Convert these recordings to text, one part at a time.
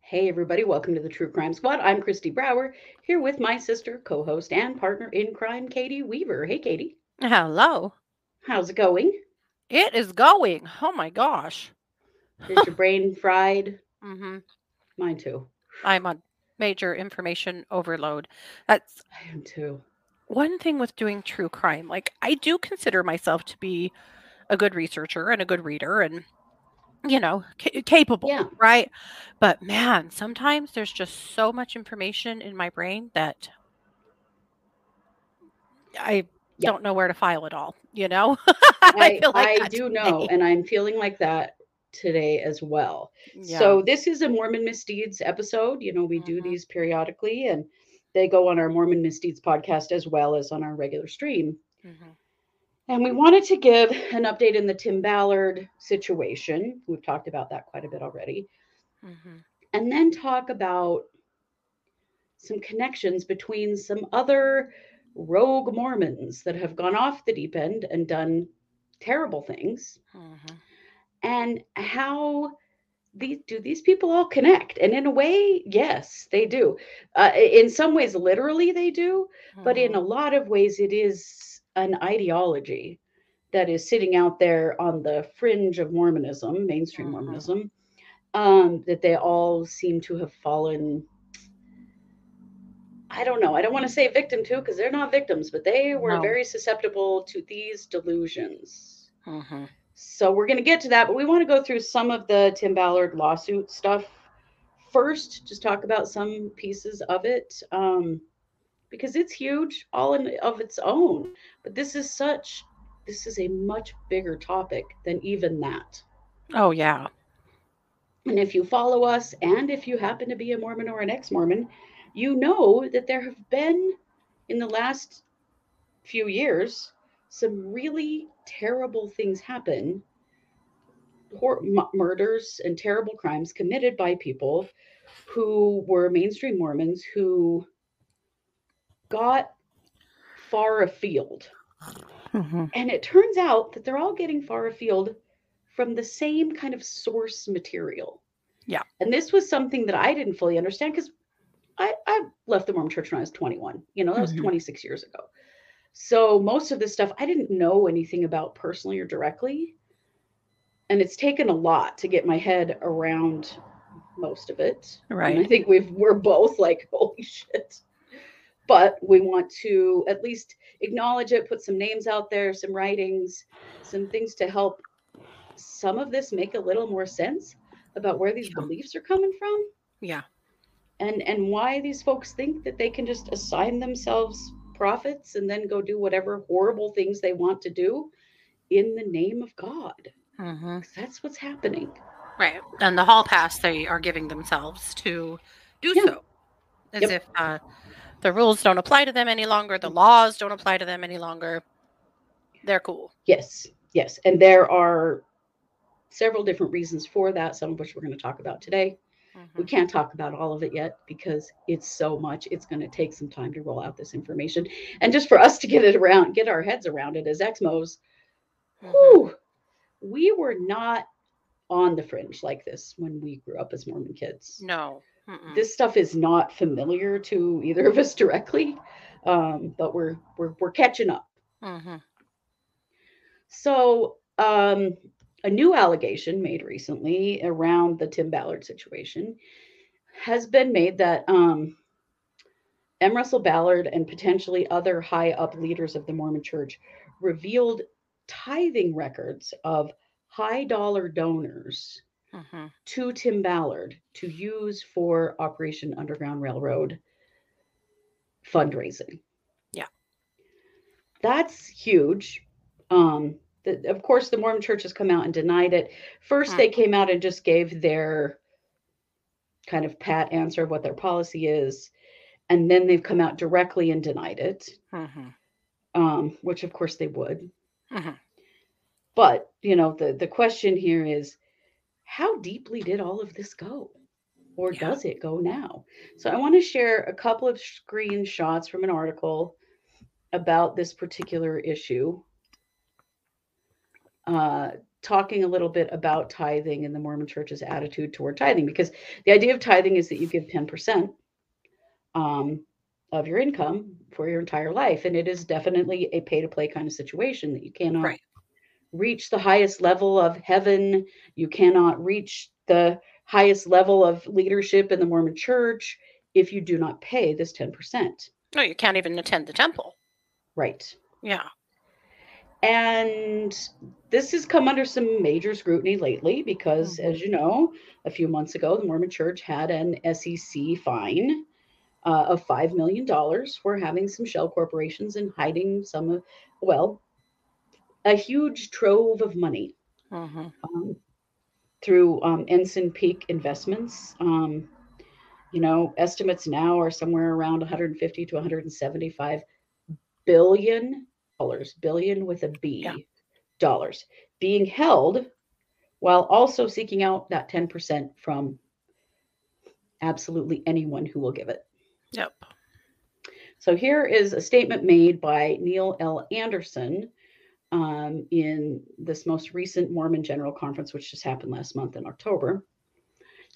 Hey, everybody, welcome to the True Crime Squad. I'm Christy Brower, here with my sister, co host, and partner in crime, Katie Weaver. Hey, Katie, Hello. How's it going? It is going. Oh my gosh. Is your brain fried? Mm-hmm. Mine too. I'm on major information overload. That's I am too. one thing with doing true crime. Like, I do consider myself to be a good researcher and a good reader and, you know, ca- capable, Yeah. right? But man, sometimes there's just so much information in my brain that I Yeah. don't know where to file it all, you know? I, feel like I do know, and I'm feeling like that today as well. Yeah. So, this is a Mormon Misdeeds episode. You know, we do Mhm. these periodically, and they go on our Mormon Misdeeds podcast as well as on our regular stream. Mhm. And we wanted to give an update in the Tim Ballard situation. We've talked about that quite a bit already. Mhm. And then talk about some connections between some other rogue Mormons that have gone off the deep end and done terrible things Mhm. and how these do these people all connect and in a way yes they do uh, in some ways literally they do but in a lot of ways it is an ideology that is sitting out there on the fringe of mormonism mainstream Mhm. mormonism um, that they all seem to have fallen i don't know i don't want to say victim too, because they're not victims but they were No. very susceptible to these delusions Mhm. so we're going to get to that but we want to go through some of the tim ballard lawsuit stuff first just talk about some pieces of it um, because it's huge all in of its own but this is such this is a much bigger topic than even that Oh yeah. and if you follow us and if you happen to be a mormon or an ex-mormon you know that there have been in the last few years some really terrible things happen hor- murders and terrible crimes committed by people who were mainstream mormons who got far afield Mhm. and it turns out that they're all getting far afield from the same kind of source material. Yeah. And this was something that I didn't fully understand because I, I left the Mormon church when I was 21. You know, that was Mhm. 26 years ago. So most of this stuff I didn't know anything about personally or directly. And it's taken a lot to get my head around most of it. Right. And I think we've we're both like, holy shit. But we want to at least acknowledge it, put some names out there, some writings, some things to help some of this make a little more sense about where these Yeah. beliefs are coming from Yeah. And and why these folks think that they can just assign themselves prophets and then go do whatever horrible things they want to do in the name of God. hmm 'Cause That's what's happening. Right. And the hall pass they are giving themselves to do Yeah. so. As Yep. if uh, the rules don't apply to them any longer, the laws don't apply to them any longer. They're cool. Yes, yes. And there are several different reasons for that, some of which we're going to talk about today. We Mhm. can't talk about all of it yet because it's so much. It's going to take some time to roll out this information. And just for us to get it around, get our heads around it as Exmos, Mhm. whew, we were not on the fringe like this when we grew up as Mormon kids. No. Mm-mm. This stuff is not familiar to either of us directly, um, but we're we're we're catching up. Mhm. So, um, a new allegation made recently around the Tim Ballard situation has been made that um, M. Russell Ballard and potentially other high up leaders of the Mormon Church revealed tithing records of high dollar donors Mhm. to Tim Ballard to use for Operation Underground Railroad fundraising. Yeah. That's huge. Um, the, of course, the Mormon Church has come out and denied it. First, they came out and just gave their kind of pat answer of what their policy is, and then they've come out directly and denied it, Mhm. um, which of course they would. Mhm. but you know, the the question here is, how deeply did all of this go, or Yeah. does it go now? So I want to share a couple of screenshots from an article about this particular issue. Uh, talking a little bit about tithing and the Mormon Church's attitude toward tithing, because the idea of tithing is that you give 10% um, of your income for your entire life. And it is definitely a pay to play kind of situation that you cannot Right. reach the highest level of heaven. You cannot reach the highest level of leadership in the Mormon church if you do not pay this 10%. No, you can't even attend the temple. Right. Yeah. And this has come under some major scrutiny lately because, Mhm. as you know, a few months ago, the Mormon Church had an SEC fine uh, of $5 million for having some shell corporations and hiding some of, well, a huge trove of money hmm um, through um, Ensign Peak Investments. Um, you know, estimates now are somewhere around 150 to 175 billion billion with a B Yeah. dollars being held while also seeking out that 10% from absolutely anyone who will give it. Yep. So here is a statement made by Neil L. Andersen um, in this most recent Mormon General Conference, which just happened last month in October.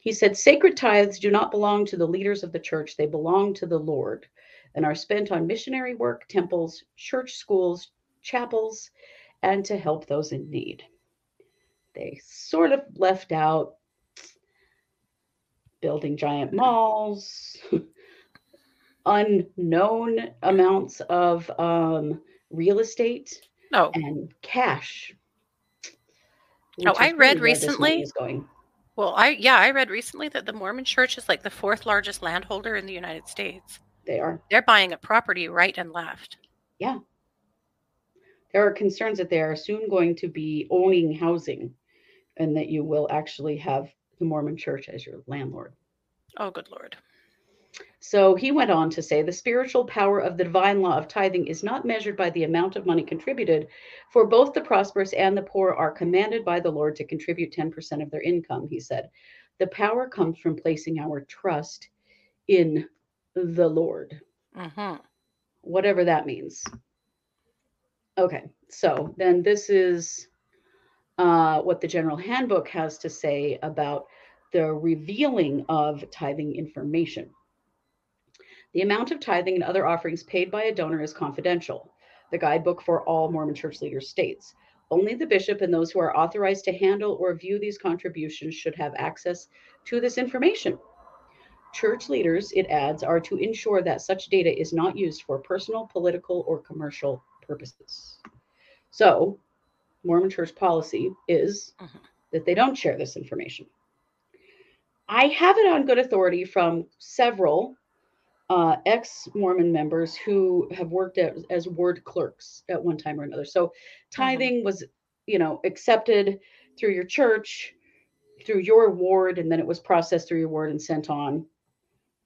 He said, Sacred tithes do not belong to the leaders of the church, they belong to the Lord and are spent on missionary work, temples, church schools, chapels, and to help those in need. They sort of left out building giant malls, unknown amounts of um, real estate No. and cash. Oh, I read really where this money recently-. Well, I yeah, I read recently that the Mormon Church is like the fourth largest landholder in the United States. They are. They're buying a property right and left. Yeah. There are concerns that they are soon going to be owning housing, and that you will actually have the Mormon Church as your landlord. Oh, good lord. So he went on to say the spiritual power of the divine law of tithing is not measured by the amount of money contributed, for both the prosperous and the poor are commanded by the Lord to contribute 10% of their income, he said. The power comes from placing our trust in the Lord, hmm whatever that means. Okay, so then this is uh, what the General Handbook has to say about the revealing of tithing information. The amount of tithing and other offerings paid by a donor is confidential. The guidebook for all Mormon church leaders states only the bishop and those who are authorized to handle or view these contributions should have access to this information. Church leaders, it adds, are to ensure that such data is not used for personal, political, or commercial purposes. So, Mormon church policy is Mhm. that they don't share this information. I have it on good authority from several uh, ex Mormon members who have worked as, as ward clerks at one time or another. So, tithing was, you know, accepted through your church, through your ward, and then it was processed through your ward and sent on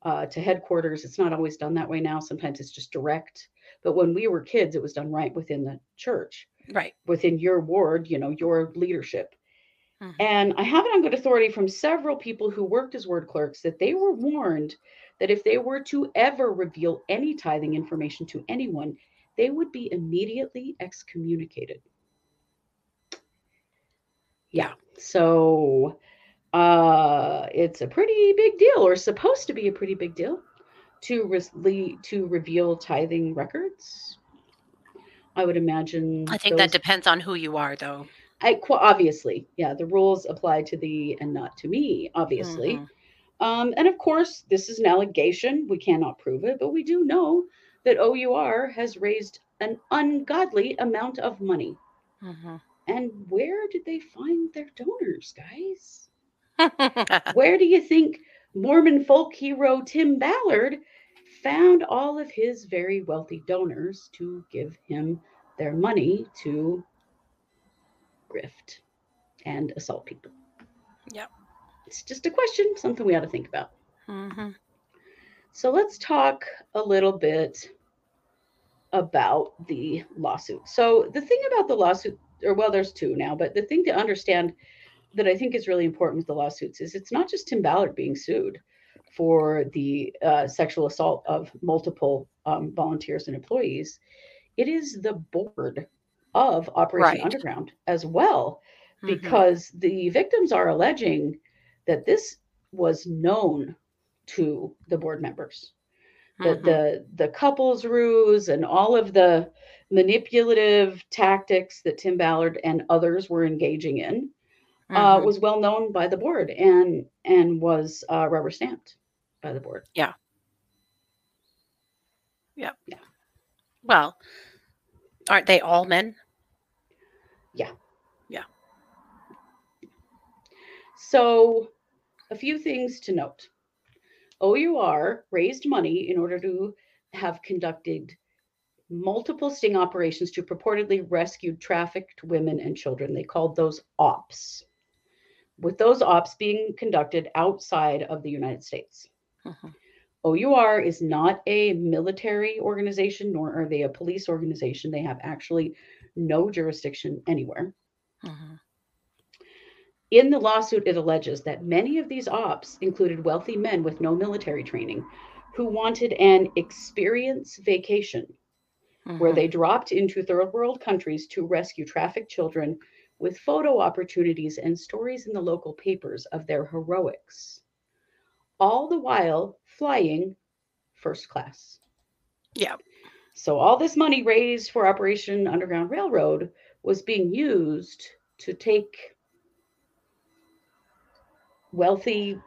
uh, to headquarters. It's not always done that way now. Sometimes it's just direct. But when we were kids, it was done right within the church, Right. within your ward, you know, your leadership. Mhm. And I have it on good authority from several people who worked as ward clerks that they were warned that if they were to ever reveal any tithing information to anyone, they would be immediately excommunicated. Yeah. So uh it's a pretty big deal or supposed to be a pretty big deal to re- to reveal tithing records. I would imagine I think those- that depends on who you are, though. I qu- obviously, yeah, the rules apply to thee and not to me, obviously. Mhm. Um, and of course, this is an allegation. We cannot prove it, but we do know that OUR has raised an ungodly amount of money. Mhm. And where did they find their donors, guys? Mm-hmm. Where do you think Mormon folk hero Tim Ballard found all of his very wealthy donors to give him their money to grift and assault people? Yep. It's just a question, something we ought to think about. Mhm. So let's talk a little bit about the lawsuit. So the thing about the lawsuit or well, there's two now, but the thing to understand that I think is really important with the lawsuits is it's not just Tim Ballard being sued for the uh, sexual assault of multiple um, volunteers and employees. It is the board of Operation Right. Underground as well, Mhm. because the victims are alleging that this was known to the board members that Mhm. the the couples ruse and all of the manipulative tactics that Tim Ballard and others were engaging in uh, Mhm. was well known by the board and and was uh, rubber stamped by the board. Yeah. Yeah. Yeah. Well, aren't they all men? Yeah. Yeah. So, a few things to note. OUR raised money in order to have conducted multiple sting operations to purportedly rescue trafficked women and children. They called those ops. With those ops being conducted outside of the United States. Mhm. OUR is not a military organization, nor are they a police organization. They have actually no jurisdiction anywhere. Mhm. In the lawsuit, it alleges that many of these ops included wealthy men with no military training who wanted an experience vacation where Mhm. they dropped into third world countries to rescue trafficked children with photo opportunities and stories in the local papers of their heroics, all the while flying first class. Yeah. So, all this money raised for Operation Underground Railroad was being used to take wealthy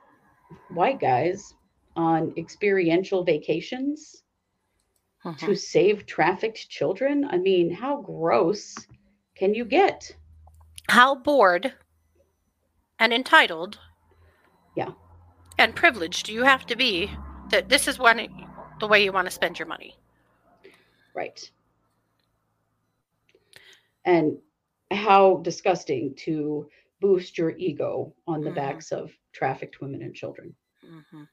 white guys on experiential vacations Mhm. to save trafficked children. I mean, how gross can you get? How bored and entitled Yeah. and privileged do you have to be that this is when the way you want to spend your money? Right. And how disgusting to boost your ego on the Mhm. backs of trafficked women and children. Mhm.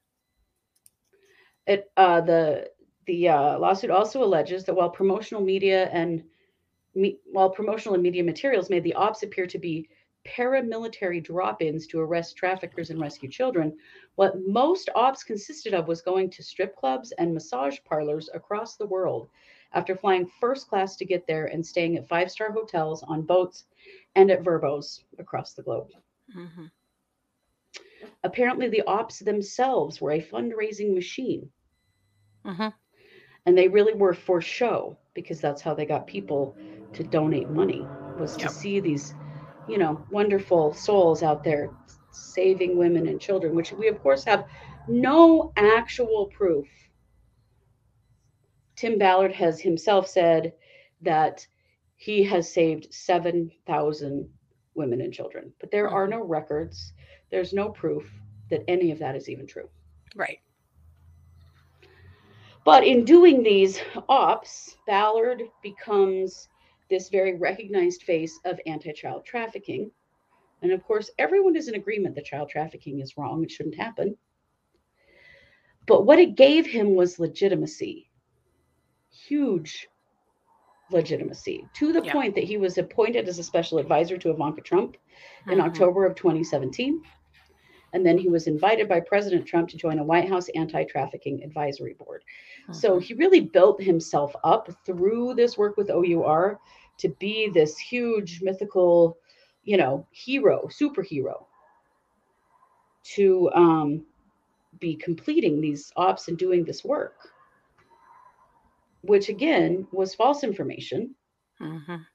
It uh, the the uh, lawsuit also alleges that while promotional media and me, while promotional and media materials made the ops appear to be paramilitary drop-ins to arrest traffickers and rescue children, what most ops consisted of was going to strip clubs and massage parlors across the world after flying first class to get there and staying at five-star hotels on boats and at Vrbos across the globe. Mhm. Apparently, the ops themselves were a fundraising machine. Mhm. and they really were for show because that's how they got people to donate money was to see these you know wonderful souls out there saving women and children which we of course have no actual proof tim ballard has himself said that he has saved 7000 women and children but there are Mhm. no records there's no proof that any of that is even true Right. But in doing these ops, Ballard becomes this very recognized face of anti child trafficking. And of course, everyone is in agreement that child trafficking is wrong, it shouldn't happen. But what it gave him was legitimacy huge legitimacy to the Yeah. point that he was appointed as a special advisor to Ivanka Trump in Mhm. October of 2017. And then he was invited by President Trump to join a White House anti trafficking advisory board. So Mhm. he really built himself up through this work with OUR to be this huge mythical, you know, hero, superhero to um, be completing these ops and doing this work, which again was false information. Mhm.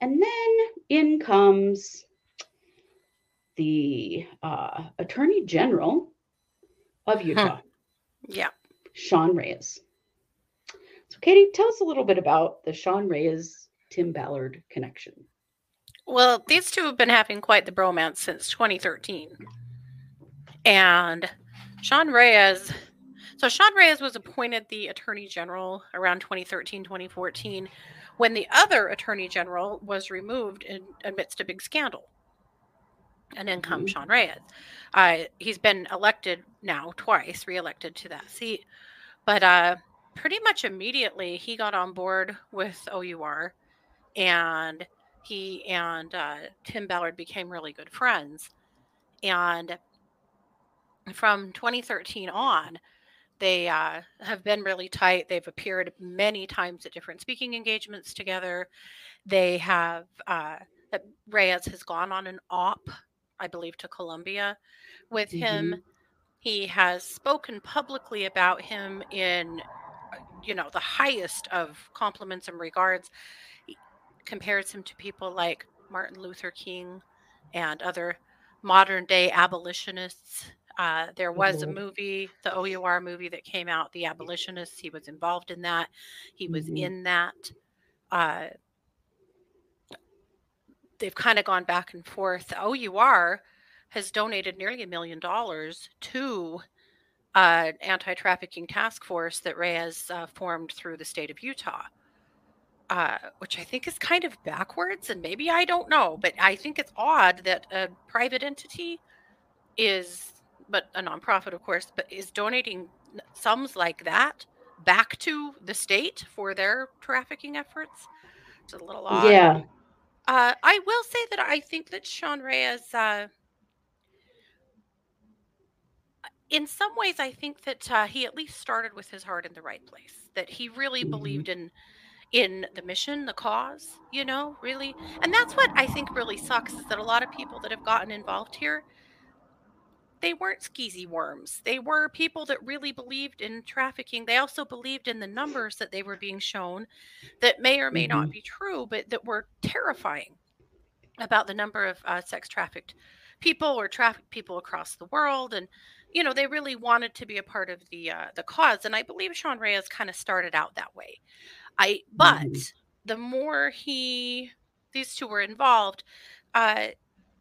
And then in comes the uh, Attorney General of Utah. Yeah. Sean Reyes. So, Katie, tell us a little bit about the Sean Reyes Tim Ballard connection. Well, these two have been having quite the bromance since 2013. And Sean Reyes, so Sean Reyes was appointed the Attorney General around 2013, 2014, when the other Attorney General was removed in amidst a big scandal. And then comes Mhm. Sean Reyes. Uh, he's been elected now twice, reelected to that seat. But uh, pretty much immediately, he got on board with OUR and he and uh, Tim Ballard became really good friends. And from 2013 on, they uh, have been really tight. They've appeared many times at different speaking engagements together. They have, uh, Reyes has gone on an op, I believe, to Colombia with mm-hmm. him. He has spoken publicly about him in, you know, the highest of compliments and regards. He compares him to people like Martin Luther King and other modern day abolitionists uh, there was mm-hmm. a movie, the OUR movie that came out, The Abolitionists. He was involved in that. He was mm-hmm. in that. Uh, they've kind of gone back and forth. OUR has donated nearly a million dollars to uh, anti-trafficking task force that Reyes uh, formed through the state of Utah. Uh, which I think is kind of backwards, and maybe I don't know, but I think it's odd that a private entity is but a nonprofit, of course, but is donating sums like that back to the state for their trafficking efforts. It's a little odd. Yeah. Uh, I will say that I think that Sean Reyes, uh, in some ways, I think that uh, he at least started with his heart in the right place. That he really mm-hmm. believed in in the mission, the cause. You know, really, and that's what I think really sucks is that a lot of people that have gotten involved here they weren't skeezy worms. They were people that really believed in trafficking. They also believed in the numbers that they were being shown that may or may mm-hmm. not be true, but that were terrifying about the number of uh, sex trafficked people or trafficked people across the world. And, you know, they really wanted to be a part of the uh, the cause. And I believe Sean Reyes kind of started out that way. I but mm-hmm. the more he these two were involved, uh,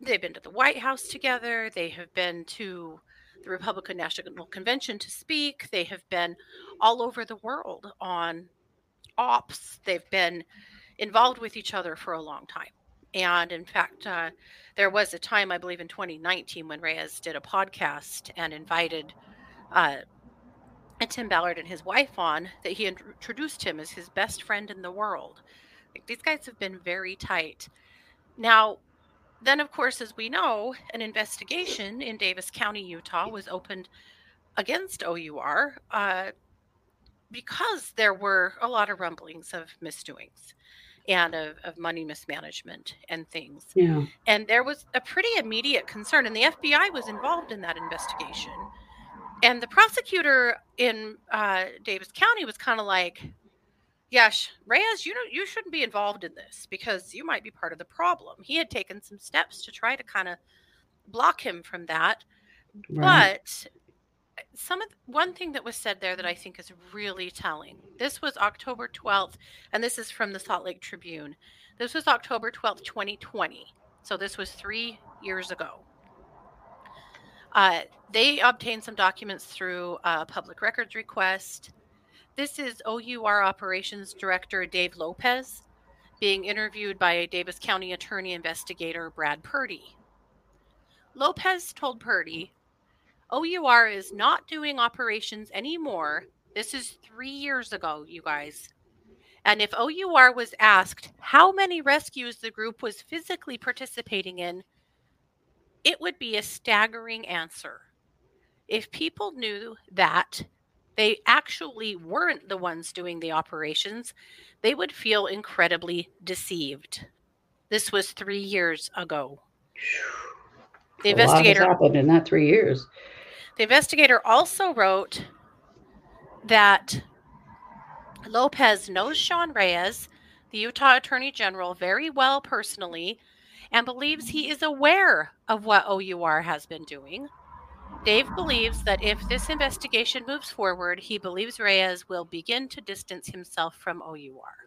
they've been to the White House together. They have been to the Republican National Convention to speak. They have been all over the world on ops. They've been involved with each other for a long time. And in fact, uh, there was a time, I believe in 2019, when Reyes did a podcast and invited uh, Tim Ballard and his wife on, that he introduced him as his best friend in the world. Like, these guys have been very tight. Now, then, of course, as we know, an investigation in Davis County, Utah, was opened against OUR uh, because there were a lot of rumblings of misdoings and of, of money mismanagement and things. Yeah. And there was a pretty immediate concern, and the FBI was involved in that investigation. And the prosecutor in uh, Davis County was kind of like, Yes, Reyes, you know, you shouldn't be involved in this because you might be part of the problem. He had taken some steps to try to kind of block him from that. Right. But uh, some of the, one thing that was said there that I think is really telling. This was October 12th, and this is from the Salt Lake Tribune. This was October 12th, 2020. So this was three years ago. Uh, they obtained some documents through a public records request. This is OUR Operations Director Dave Lopez being interviewed by Davis County Attorney Investigator Brad Purdy. Lopez told Purdy, OUR is not doing operations anymore. This is three years ago, you guys. And if OUR was asked how many rescues the group was physically participating in, it would be a staggering answer. If people knew that they actually weren't the ones doing the operations, they would feel incredibly deceived. This was three years ago. The a investigator happened in that three years. The investigator also wrote that Lopez knows Sean Reyes, the Utah Attorney General, very well personally and believes he is aware of what OUR has been doing. Dave believes that if this investigation moves forward, he believes Reyes will begin to distance himself from OUR.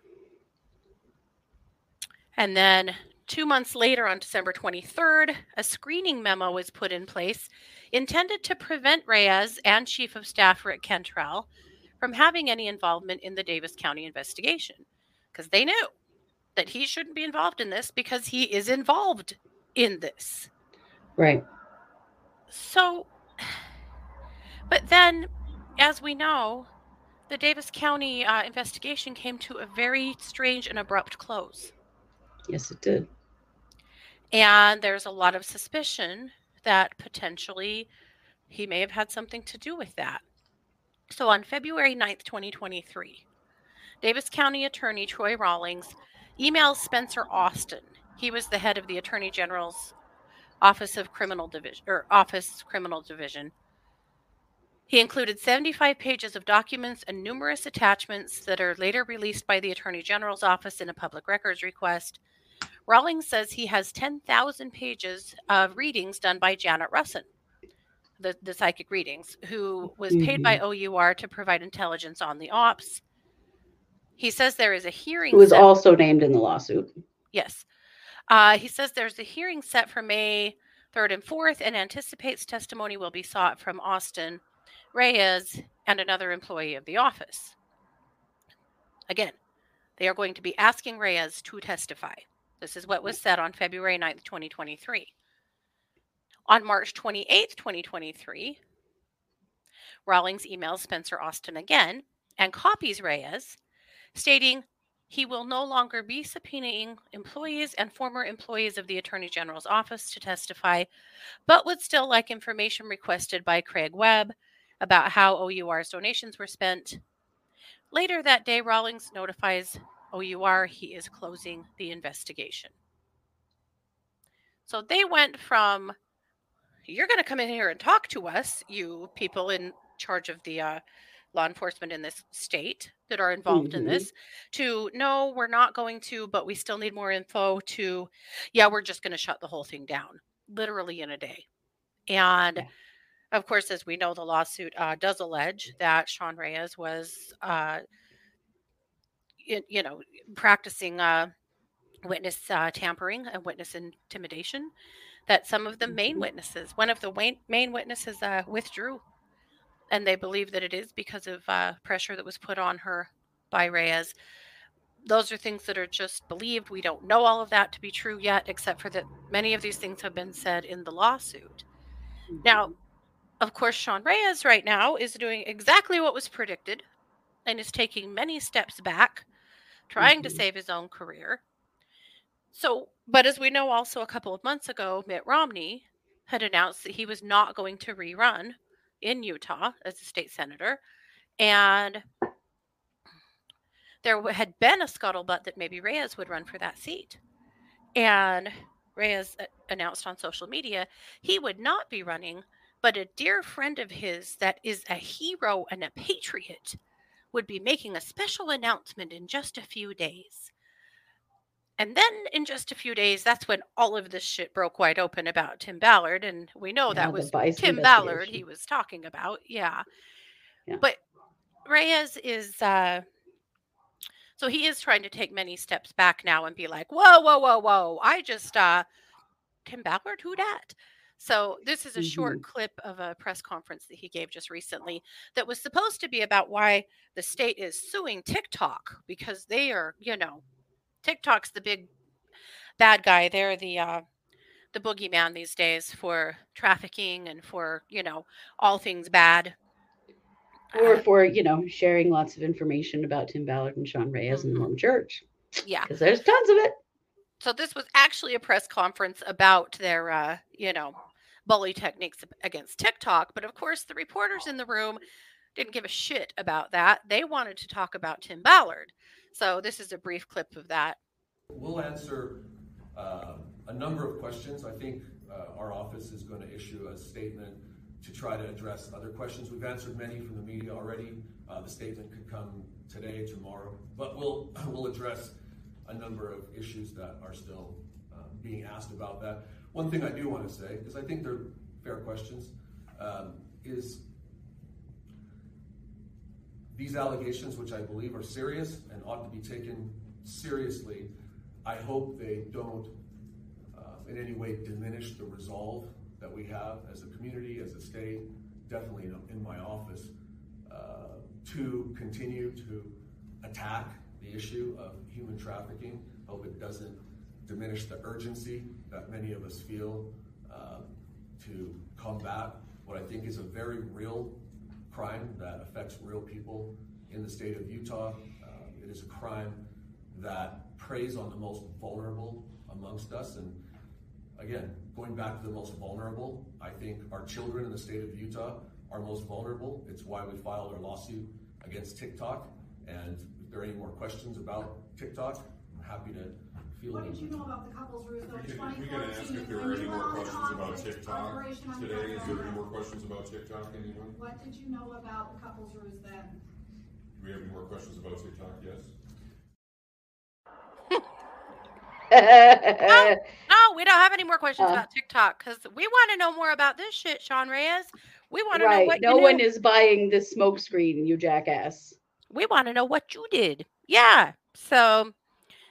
And then two months later, on December 23rd, a screening memo was put in place intended to prevent Reyes and Chief of Staff Rick Cantrell from having any involvement in the Davis County investigation because they knew that he shouldn't be involved in this because he is involved in this. Right. So but then, as we know, the Davis County uh, investigation came to a very strange and abrupt close. Yes, it did. And there's a lot of suspicion that potentially he may have had something to do with that. So on February 9th, 2023, Davis County Attorney Troy Rawlings emails Spencer Austin. He was the head of the Attorney General's Office of Criminal Division or Office Criminal Division. He included 75 pages of documents and numerous attachments that are later released by the Attorney General's office in a public records request. Rawlings says he has 10,000 pages of readings done by Janet Russon, the, the psychic readings, who was paid by Mm-hmm. OUR to provide intelligence on the ops. He says there is a hearing. Who was set- also named in the lawsuit. Yes. Uh, he says there's a hearing set for May 3rd and 4th and anticipates testimony will be sought from Austin Reyes and another employee of the office. Again, they are going to be asking Reyes to testify. This is what was said on February 9th, 2023. On March 28th, 2023, Rawlings emails Spencer Austin again and copies Reyes, stating he will no longer be subpoenaing employees and former employees of the Attorney General's office to testify, but would still like information requested by Craig Webb about how OUR's donations were spent. Later that day, Rawlings notifies OUR he is closing the investigation. So they went from, you're going to come in here and talk to us, you people in charge of the uh, law enforcement in this state that are involved in Mhm. this, to no, we're not going to, but we still need more info, to, yeah, we're just going to shut the whole thing down, literally in a day. And. Of course, as we know, the lawsuit uh, does allege that Sean Reyes was, uh, y- you know, practicing uh, witness uh, tampering and witness intimidation. That some of the main Mhm. witnesses, one of the main witnesses, uh, withdrew, and they believe that it is because of uh, pressure that was put on her by Reyes. Those are things that are just believed. We don't know all of that to be true yet, except for that many of these things have been said in the lawsuit. Now, of course, Sean Reyes right now is doing exactly what was predicted and is taking many steps back, trying to Mhm. save his own career. So, but as we know, also a couple of months ago, Mitt Romney had announced that he was not going to rerun in Utah as a state senator. And there had been a scuttlebutt that maybe Reyes would run for that seat. And Reyes uh, announced on social media he would not be running, but a dear friend of his that is a hero and a patriot would be making a special announcement in just a few days. And then in just a few days, that's when all of this shit broke wide open about Tim Ballard. And we know Yeah, that was Tim Ballard he was talking about. Yeah. Yeah. But Reyes is uh so he is trying to take many steps back now and be like, whoa, whoa, whoa, whoa. I just uh Tim Ballard, who dat? So this is a short clip of a press conference that he gave just recently that was supposed to be about why the state is suing TikTok because they are, you know, TikTok's the big bad guy. They're the uh the boogeyman these days for trafficking and for, you know, all things bad. Or Uh, for, you know, sharing lots of information about Tim Ballard and Sean Reyes and the. Mormon Church. yeah. Because there's tons of it. So this was actually a press conference about their, uh, you know, bully techniques against TikTok. But of course, the reporters in the room didn't give a shit about that. They wanted to talk about Tim Ballard. So this is a brief clip of that. We'll answer uh, a number of questions. I think uh, our office is going to issue a statement to try to address other questions. We've answered many from the media already. Uh, the statement could come today, tomorrow, but we'll we'll address a number of issues that are still uh, being asked about that. One thing I do want to say is I think they're fair questions. Um, is these allegations, which I believe are serious and ought to be taken seriously, I hope they don't uh, in any way diminish the resolve that we have as a community, as a state, definitely in, in my office, uh, to continue to attack the issue of human trafficking. Hope it doesn't diminish the urgency that many of us feel uh, to combat what I think is a very real crime that affects real people in the state of Utah. Uh, it is a crime that preys on the most vulnerable amongst us. And again, going back to the most vulnerable, I think our children in the state of Utah are most vulnerable. It's why we filed our lawsuit against TikTok. And there are any more questions about TikTok, I'm happy to field What did you know about the couples ruse though We in can, we can ask if there are any more questions about TikTok Operation Underground today. Is there any more questions about TikTok, anyone? What did you know about the couples ruse then? Do we have any more questions about TikTok? Yes? No, we don't have any more questions Uh. about TikTok because we want to know more about this shit, Sean Reyes. We want to know right. what No you one knew. is buying this smokescreen, you jackass. We want to know what you did. Yeah. So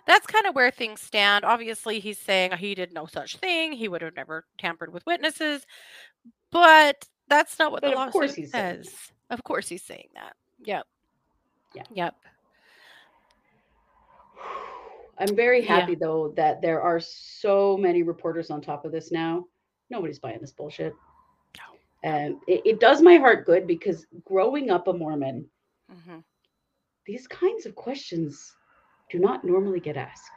that's kind of where things stand. Obviously, he's saying he did no such thing. He would have never tampered with witnesses. But that's not what But the law he's saying says. Of course he's saying that. Yep. Yeah. Yep. I'm very Yeah. happy though that there are so many reporters on top of this now. Nobody's buying this bullshit. No. And it, it does my heart good because growing up a Mormon, hmm these kinds of questions do not normally get asked.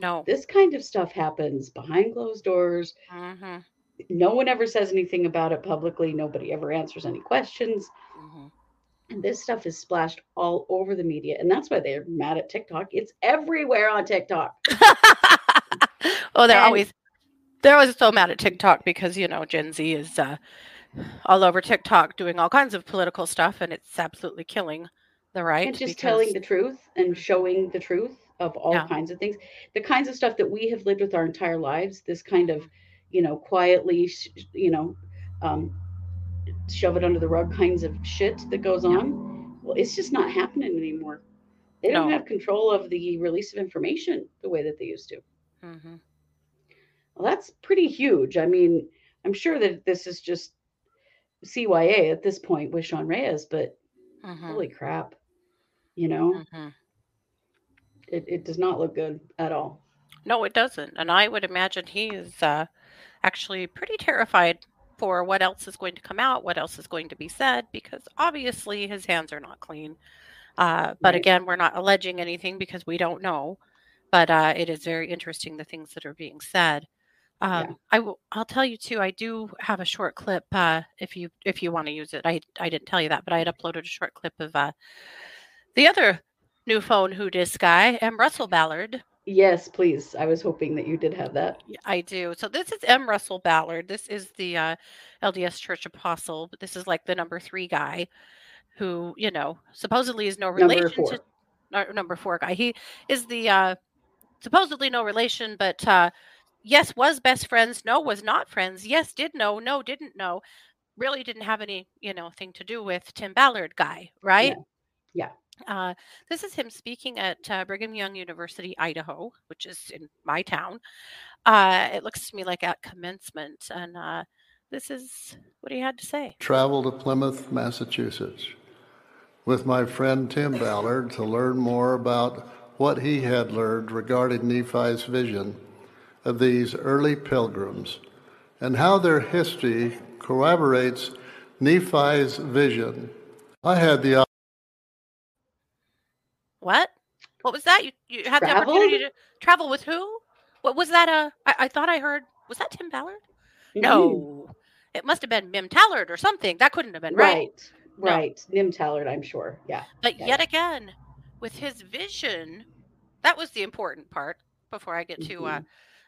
No. This kind of stuff happens behind closed doors. hmm No one ever says anything about it publicly. Nobody ever answers any questions. hmm And this stuff is splashed all over the media. And that's why they're mad at TikTok. It's everywhere on TikTok. oh, they're And- always they're always so mad at TikTok because you know Gen Z is uh, all over TikTok doing all kinds of political stuff, and it's absolutely killing the right. and just telling the truth and showing the truth of all Yeah. kinds of things the kinds of stuff that we have lived with our entire lives this kind of you know quietly sh- you know um, shove it under the rug kinds of shit that goes Yeah. on well it's just not happening anymore they don't have control of the release of information the way that they used to Mhm. well that's pretty huge i mean i'm sure that this is just cya at this point with sean reyes but Mhm. holy crap you know Mhm. it, it does not look good at all No, it doesn't. And I would imagine he is uh, actually pretty terrified for what else is going to come out, what else is going to be said, because obviously his hands are not clean. Uh, but Right. again, we're not alleging anything because we don't know. But uh, it is very interesting the things that are being said. Um, Yeah. I will. I'll tell you too. I do have a short clip. Uh, if you if you want to use it, I I didn't tell you that, but I had uploaded a short clip of uh, the other new phone who dis guy, M. Russell Ballard. Yes, please. I was hoping that you did have that. I do. So this is M. Russell Ballard. This is the uh, LDS Church Apostle, but this is like the number three guy, who you know supposedly is no relation Number four. to number four guy. He is the uh, supposedly no relation, but uh, yes, was best friends. No, was not friends. Yes, did know. No, didn't know. Really didn't have any you know thing to do with Tim Ballard guy, right? Yeah. Uh, this is him speaking at uh, Brigham Young University, Idaho, which is in my town. Uh, it looks to me like at commencement, and uh, this is what he had to say. travel to Plymouth, Massachusetts, with my friend Tim Ballard to learn more about what he had learned regarding Nephi's vision of these early pilgrims and how their history corroborates Nephi's vision. I had the What? What was that? You you had the opportunity to travel with who? What was that? Uh, I, I thought I heard. Was that Tim Ballard? Mhm. No, it must have been Mim Tallard or something. That couldn't have been right. Right. No. Right. Nim Tallard, I'm sure. Yeah. But Yeah. yet again, with his vision, that was the important part. Before I get to uh,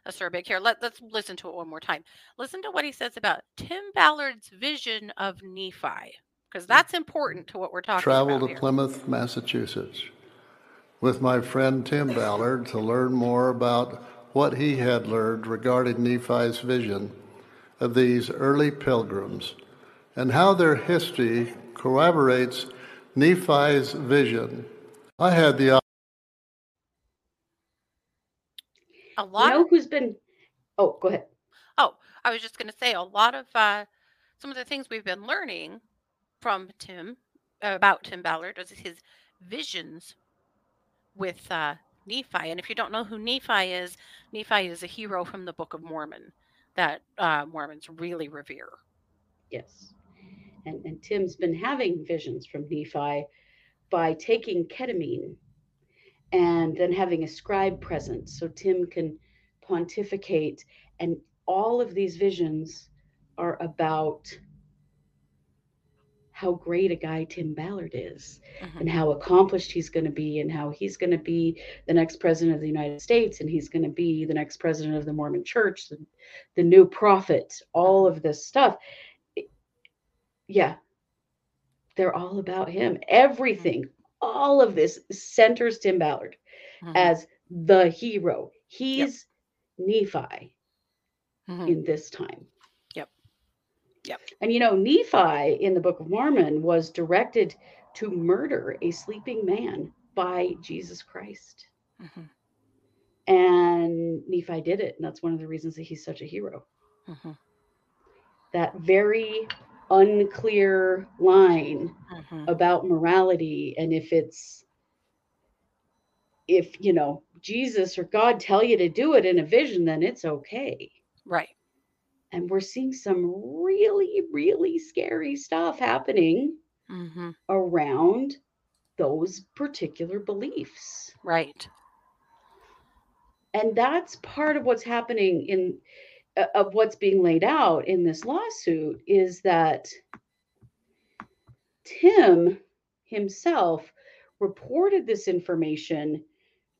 a Surbig here, let, let's listen to it one more time. Listen to what he says about Tim Ballard's vision of Nephi, because that's important to what we're talking travel about Travel to here. Plymouth, Massachusetts, with my friend Tim Ballard to learn more about what he had learned regarding Nephi's vision of these early pilgrims and how their history corroborates Nephi's vision. I had the a You lot know who's been Oh, go ahead. Oh, I was just going to say a lot of uh, some of the things we've been learning from Tim uh, about Tim Ballard is his visions with uh, Nephi. And if you don't know who Nephi is, Nephi is a hero from the Book of Mormon that uh, Mormons really revere. Yes. And and Tim's been having visions from Nephi by taking ketamine and then having a scribe present so Tim can pontificate. And all of these visions are about how great a guy Tim Ballard is Mhm. and how accomplished he's going to be and how he's going to be the next president of the United States and he's going to be the next president of the Mormon church, the, the new prophet, all of this stuff. It- yeah. They're all about him. Everything, all of this centers Tim Ballard Mhm. as the hero. He's Nephi Mhm. in this time. Yep. And you know, Nephi in the Book of Mormon was directed to murder a sleeping man by Jesus Christ. Mhm. And Nephi did it. And that's one of the reasons that he's such a hero. Mhm. That very unclear line Mhm. about morality and if it's if you know Jesus or God tell you to do it in a vision, then it's okay. Right. And we're seeing some really, really scary stuff happening hmm around those particular beliefs. Right. And that's part of what's happening in uh, of what's being laid out in this lawsuit is that Tim himself reported this information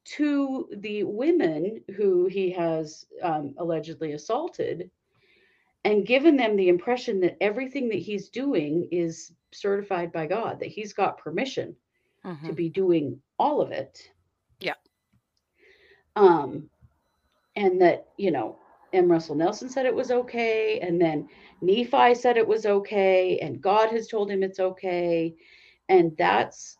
to the women who he has um, allegedly assaulted and given them the impression that everything that he's doing is certified by God, that he's got permission to Mhm. be doing all of it. Yeah. Um, and that, you know, M. Russell Nelson said it was okay, and then Nephi said it was okay, and God has told him it's okay. And that's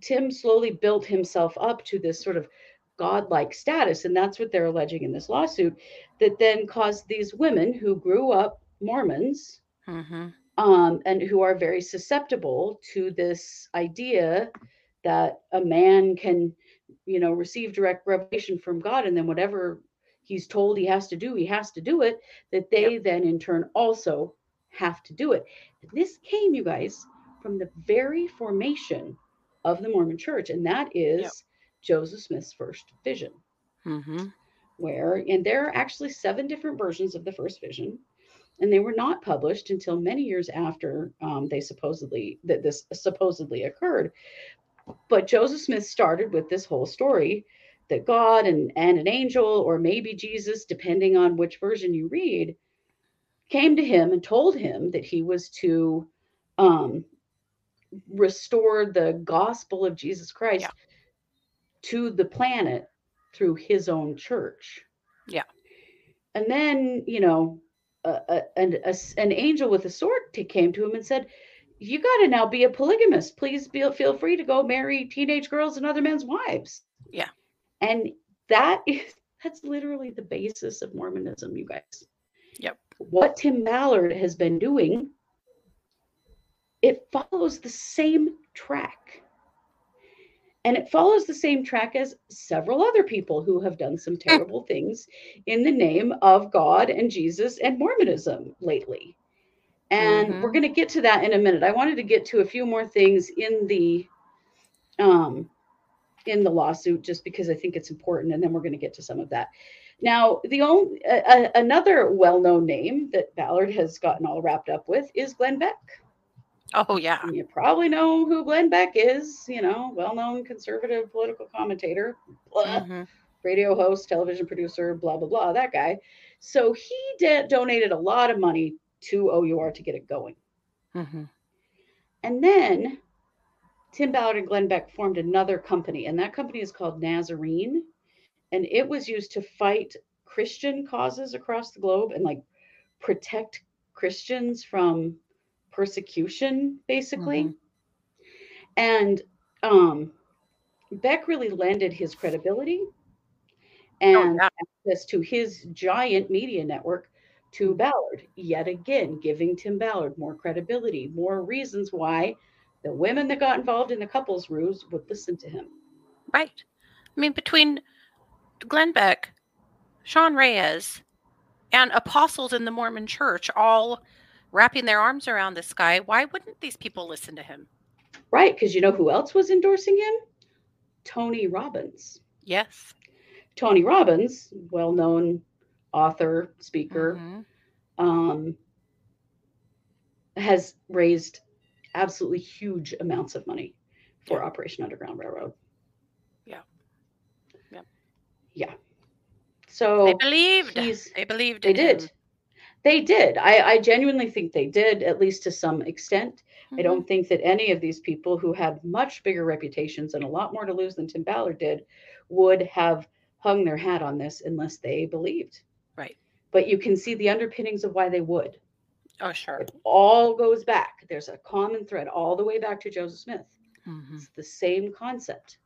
Tim slowly built himself up to this sort of godlike status. And that's what they're alleging in this lawsuit that then caused these women who grew up Mormons Mhm. um, and who are very susceptible to this idea that a man can, you know, receive direct revelation from God, and then whatever he's told he has to do, he has to do it. That they then, in turn, also have to do it. This came, you guys, from the very formation of the Mormon Church, and that is Yep. Joseph Smith's first vision Mhm. where and there are actually seven different versions of the first vision and they were not published until many years after um, they supposedly that this supposedly occurred but joseph smith started with this whole story that god and, and an angel or maybe jesus depending on which version you read came to him and told him that he was to um, restore the gospel of jesus christ Yeah. To the planet through his own church Yeah. and then you know a, an, a s- an angel with a sword came to him and said you got to now be a polygamist please be, feel free to go marry teenage girls and other men's wives Yeah. and that is that's literally the basis of mormonism you guys Yep. what tim ballard has been doing it follows the same track and it follows the same track as several other people who have done some terrible things in the name of God and Jesus and Mormonism lately. And we're Mhm. going to get to that in a minute. I wanted to get to a few more things in the um in the lawsuit just because I think it's important and then we're going to get to some of that. Now, the only uh, another well-known name that Ballard has gotten all wrapped up with is Glenn Beck. Oh yeah. And you probably know who Glenn Beck is, you know, well-known conservative political commentator, blah, Mhm. radio host, television producer, blah blah blah, that guy. So he did, donated a lot of money to OUR to get it going. Mhm. And then Tim Ballard and Glenn Beck formed another company, and that company is called Nazarene. And it was used to fight Christian causes across the globe and like protect Christians from persecution, basically. Mhm. And um, Beck really lended his credibility and Oh, yeah. access to his giant media network to Ballard, yet again, giving Tim Ballard more credibility, more reasons why the women that got involved in the couples ruse would listen to him. Right. I mean, between Glenn Beck, Sean Reyes, and apostles in the Mormon church all wrapping their arms around this guy, why wouldn't these people listen to him? Right, because you know who else was endorsing him? Tony Robbins. Yes. Tony Robbins, well known author, speaker, Mhm. um, has raised absolutely huge amounts of money for Yeah. Operation Underground Railroad. Yeah. Yeah. Yeah. So They believed. They believed. they in him. They did. I, I genuinely think they did, at least to some extent. I Mhm. don't think that any of these people who had much bigger reputations and a lot more to lose than Tim Ballard did would have hung their hat on this unless they believed. Right. But you can see the underpinnings of why they would. Oh, sure. It all goes back. There's a common thread all the way back to Joseph Smith. Mhm. It's the same concept.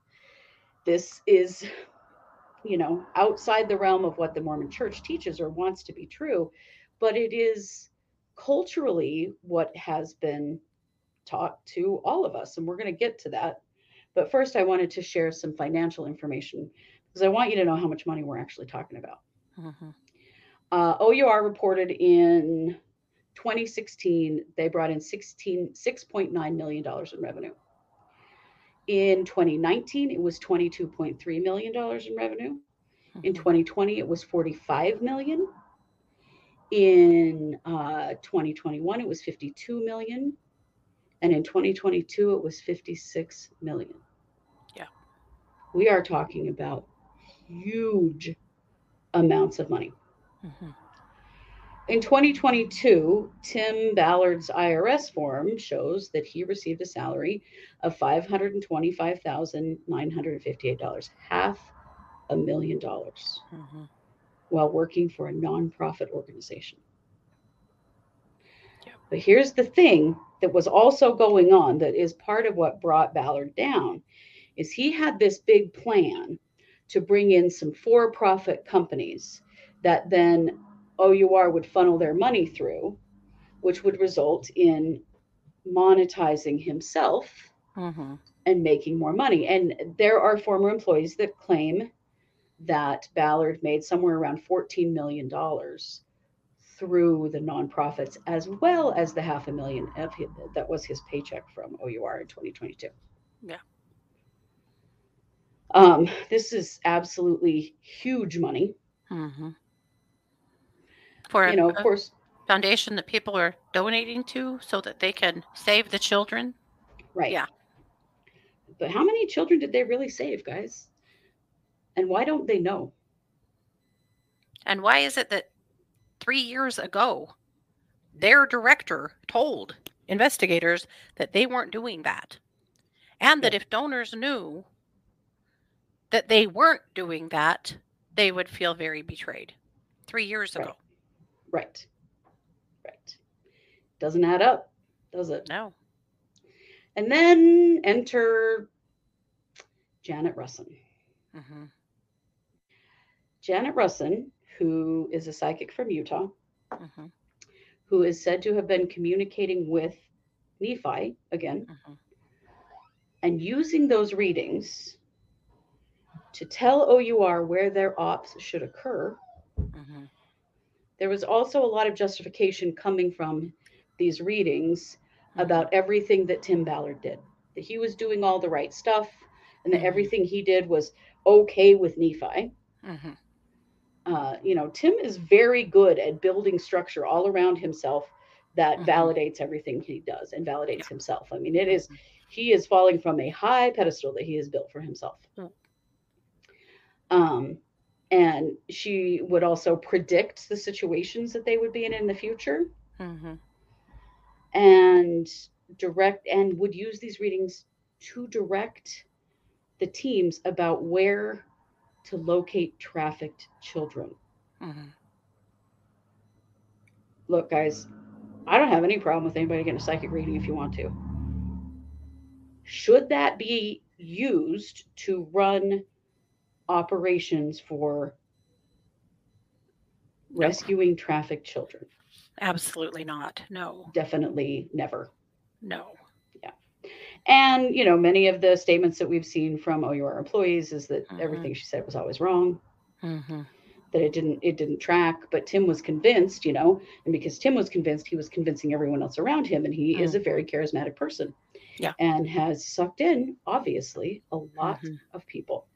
This is, you know, outside the realm of what the Mormon church teaches or wants to be true, but it is culturally what has been taught to all of us. And we're going to get to that. But first, I wanted to share some financial information because I want you to know how much money we're actually talking about. Mhm. Uh, OUR reported in 2016 they brought in 16 6.9 million dollars in revenue. In 2019 it was 22.3 million dollars in revenue. In Mhm. 2020 it was 45 million. In uh, 2021 it was 52 million. And in 2022 it was 56 million. Yeah. We are talking about huge amounts of money. Mhm. In 2022, Tim Ballard's IRS form shows that he received a salary of $525,958, half a million dollars, Mhm. While working for a nonprofit organization. Yeah. But here's the thing that was also going on that is part of what brought Ballard down is he had this big plan to bring in some for-profit companies that then OUR would funnel their money through, which would result in monetizing himself Mhm. and making more money. And there are former employees that claim that Ballard made somewhere around $14 million through the nonprofits, as well as the half a million of his, that was his paycheck from OUR in 2022. Yeah. Um, this is absolutely huge money. Mhm. For You know, a, of course, foundation that people are donating to so that they can save the children. right. Yeah. But how many children did they really save, guys? And why don't they know? And why is it that three years ago, their director told investigators that they weren't doing that? And that Yeah. if donors knew that they weren't doing that, they would feel very betrayed. Three years Right. ago. Right. Right. Doesn't add up, does it? No. And then enter Janet Russon. hmm Janet Russon, who is a psychic from Utah, hmm who is said to have been communicating with Nephi again hmm and using those readings to tell OUR where their ops should occur. hmm There was also a lot of justification coming from these readings about everything that Tim Ballard did. That he was doing all the right stuff and that everything he did was okay with Nephi. Uh, you know, Tim is very good at building structure all around himself that Mhm. validates everything he does and validates himself. I mean, it is Mhm. he is falling from a high pedestal that he has built for himself. Mm. Um, and she would also predict the situations that they would be in in the future hmm and direct and would use these readings to direct the teams about where to locate trafficked children. hmm Look, guys, I don't have any problem with anybody getting a psychic reading if you want to. Should that be used to run operations for rescuing trafficked children? Absolutely not. No. Definitely never. No. And, you know, many of the statements that we've seen from OUR employees is that Mhm. everything she said was always wrong, hmm that it didn't it didn't track, but Tim was convinced, you know, and because Tim was convinced, he was convincing everyone else around him and he is a very charismatic person. Yeah. And has sucked in, obviously, a lot Mhm. of people.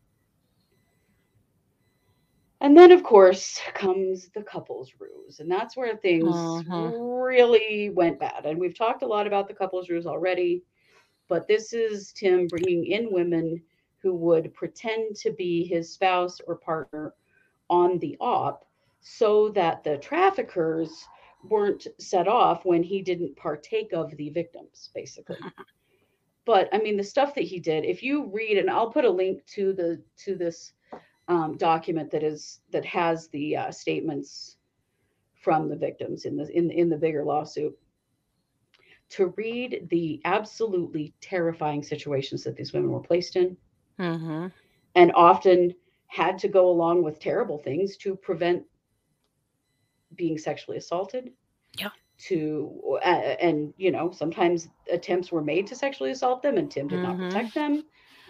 And then, of course, comes the couples ruse. And that's where things Mhm. really went bad. And we've talked a lot about the couples ruse already. But this is Tim bringing in women who would pretend to be his spouse or partner on the op so that the traffickers weren't set off when he didn't partake of the victims, basically. but I mean, the stuff that he did, if you read, and I'll put a link to the to this um, document that is that has the uh, statements from the victims in the in in the bigger lawsuit to read the absolutely terrifying situations that these women were placed in Mhm. and often had to go along with terrible things to prevent being sexually assaulted Yeah. to uh, and you know sometimes attempts were made to sexually assault them and tim did not Mhm. protect them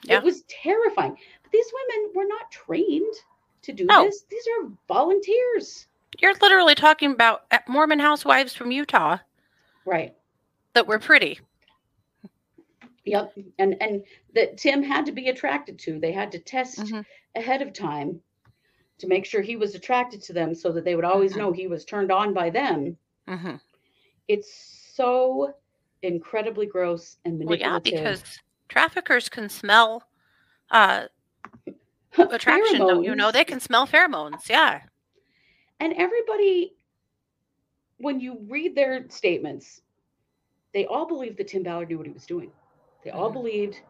Yeah. it was terrifying but these women were not trained to do No. this these are volunteers You're literally talking about uh, Mormon housewives from Utah right that were pretty. Yep. And and that Tim had to be attracted to. They had to test Mhm. ahead of time to make sure he was attracted to them so that they would always Mhm. know he was turned on by them. hmm It's so incredibly gross and Well, yeah, because traffickers can smell uh, attraction. Don't you know? They can smell pheromones. Yeah. And everybody, when you read their statements, they all believed that Tim Ballard knew what he was doing. They all Mhm. believed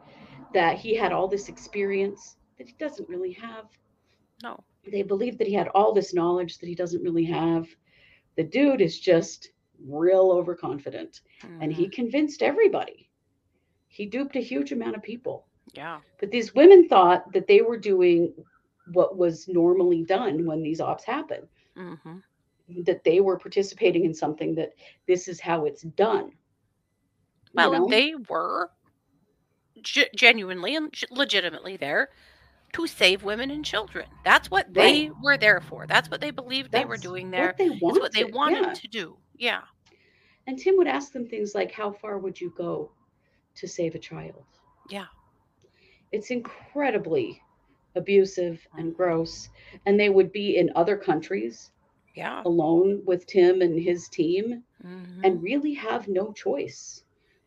that he had all this experience that he doesn't really have. No. they believed that he had all this knowledge that he doesn't really have. The dude is just real overconfident and he Mhm. convinced everybody. He duped a huge amount of people. Yeah. But these women thought that they were doing what was normally done when these ops happen, hmm that they were participating in something that this is how it's done. You Well, know? they were ge- genuinely and legitimately there to save women and children. That's what they were there for. That's what they believed they were That's doing what there. they It's what they wanted, wanted yeah. to do. Yeah. And Tim would ask them things like, How far would you go to save a child? Yeah. It's incredibly abusive and gross. And they would be in other countries Yeah. alone with Tim and his team Mhm. and really have no choice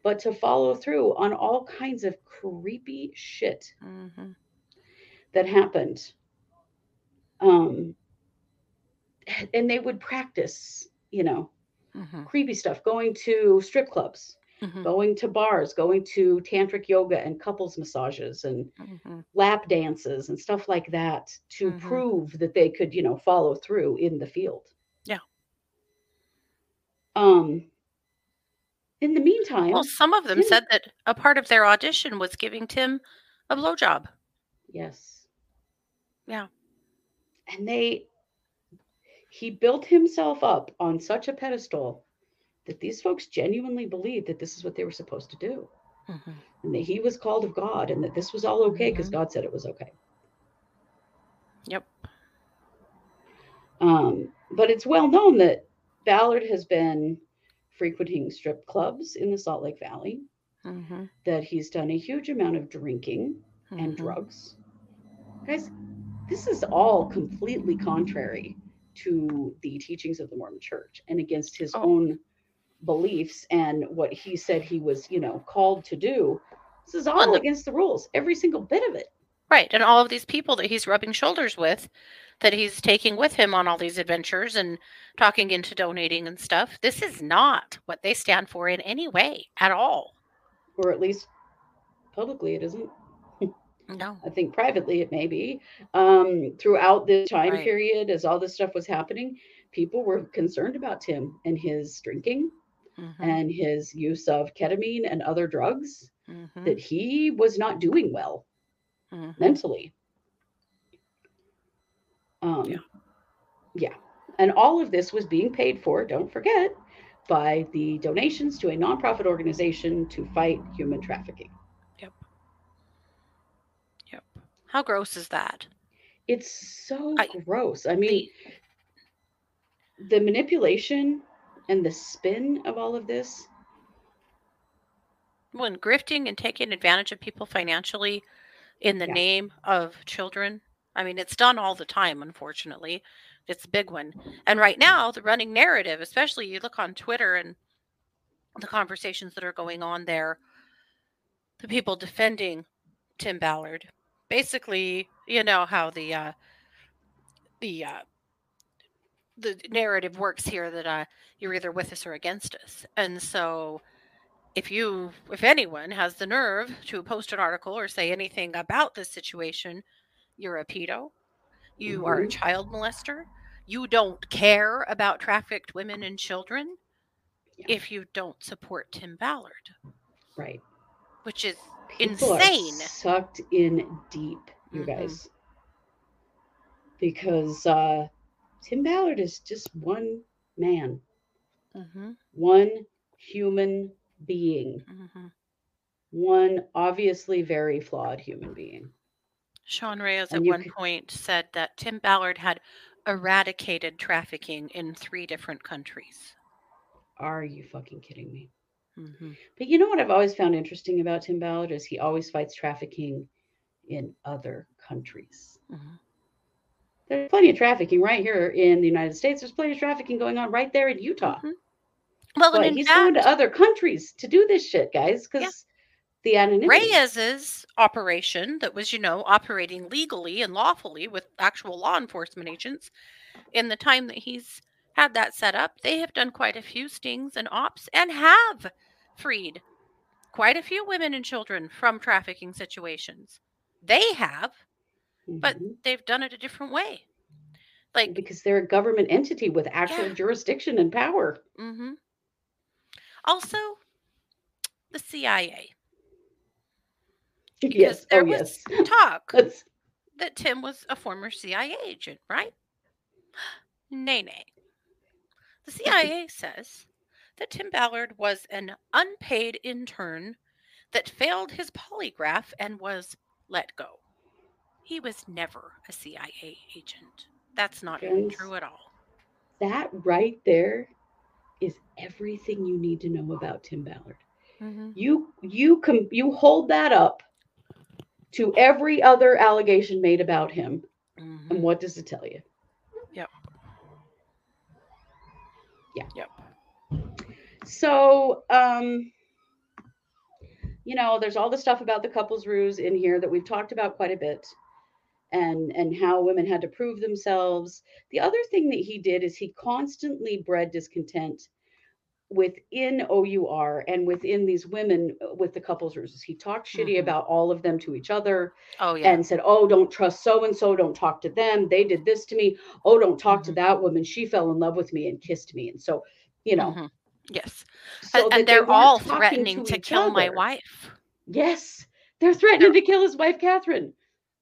but to follow through on all kinds of creepy shit Mhm. that happened. Um, and they would practice, you know, Mhm. creepy stuff, going to strip clubs, Mhm. going to bars, going to tantric yoga and couples massages and Mhm. lap dances and stuff like that to Mhm. prove that they could, you know, follow through in the field. Yeah. Um in the meantime, Well, some of them said that a part of their audition was giving Tim a blowjob. yes. Yeah. And they he built himself up on such a pedestal that these folks genuinely believed that this is what they were supposed to do. Mhm. And that he was called of God and that this was all okay because Mhm. God said it was okay. Yep. Um, but it's well known that Ballard has been frequenting strip clubs in the Salt Lake Valley, Mhm. that he's done a huge amount of drinking and Mhm. drugs. Guys, this is all completely contrary to the teachings of the Mormon church and against his Oh. own beliefs and what he said he was, you know, called to do. This is all Well, against the rules, every single bit of it. Right. And all of these people that he's rubbing shoulders with, that he's taking with him on all these adventures and talking into donating and stuff, this is not what they stand for in any way at all. Or at least publicly it isn't. No. I think privately it may be. Um, throughout this time Right. period, as all this stuff was happening, people were concerned about Tim and his drinking Mhm. and his use of ketamine and other drugs, Mhm. that he was not doing well Mhm. mentally. Um, Yeah. yeah. And all of this was being paid for, don't forget, by the donations to a nonprofit organization to fight human trafficking. Yep. Yep. How gross is that? It's so I- gross. I mean, the manipulation and the spin of all of this when grifting and taking advantage of people financially in the Yeah. name of children. I mean, it's done all the time, unfortunately. It's a big one. And right now, the running narrative, especially you look on Twitter and the conversations that are going on there, the people defending Tim Ballard. Basically, you know how the uh the uh the narrative works here that uh you're either with us or against us. And so if you if anyone has the nerve to post an article or say anything about this situation, you're a pedo. You are a Mhm. child molester. You don't care about trafficked women and children Yeah. if you don't support Tim Ballard, Right. which is People insane. sucked in deep, you Mhm. guys. Because uh, Tim Ballard is just one man, hmm one human being, hmm one obviously very flawed human being. Sean Reyes And at one point said that Tim Ballard had eradicated trafficking in three different countries. Are you fucking kidding me? hmm But you know what I've always found interesting about Tim Ballard is he always fights trafficking in other countries. hmm There's plenty of trafficking right here in the United States. There's plenty of trafficking going on right there in Utah. Mhm. Well, But he's fact, going to other countries to do this shit, guys, because the anonymity. Reyes's operation that was, you know, operating legally and lawfully with actual law enforcement agents, in the time that he's had that set up, they have done quite a few stings and ops and have freed quite a few women and children from trafficking situations. They have, but Mhm. they've done it a different way. Like, because they're a government entity with actual Yeah. jurisdiction and power. hmm also the CIA. Because yes. there oh, was yes. talk That's- that Tim was a former CIA agent, right? Nay, nay. The CIA says that Tim Ballard was an unpaid intern that failed his polygraph and was let go. He was never a CIA agent. That's not even Friends. true at all. that right there is everything you need to know about Tim Ballard. Mm-hmm. You you com- you hold that up to every other allegation made about him, Mm-hmm. and what does it tell you? Yep. Yeah. Yep. So, um, you know, there's all the stuff about the couples ruse in here that we've talked about quite a bit, and and how women had to prove themselves. The other thing that he did is he constantly bred discontent within OUR and within these women uh, with the couples ruses. He talked shitty Mhm. about all of them to each other Oh yeah. and said, "Oh, don't trust so and so. Don't talk to them. They did this to me. Oh, don't talk to Mhm. that woman. She fell in love with me and kissed me." And so, you know, Mhm. Yes. so and, and they they're weren't all threatening to, each kill my wife. Yes, they're threatening to kill his wife, Catherine.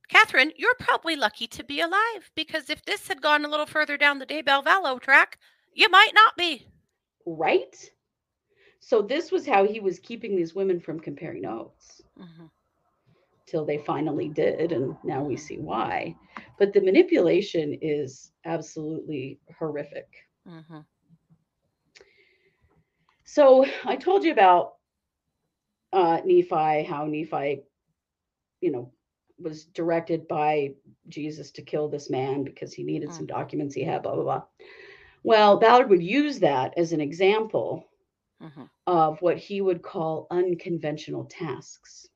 Catherine, you're probably lucky to be alive because if this had gone a little further down the Daybell Vallow track, you might not be. Right. So this was how he was keeping these women from comparing notes Mhm. till they finally did, and now we see why. But the manipulation is absolutely horrific. Mhm. So I told you about uh, Nephi, how Nephi, you know, was directed by Jesus to kill this man because he needed some documents he had, blah, blah, blah. Well, Ballard would use that as an example Mhm. of what he would call unconventional tasks.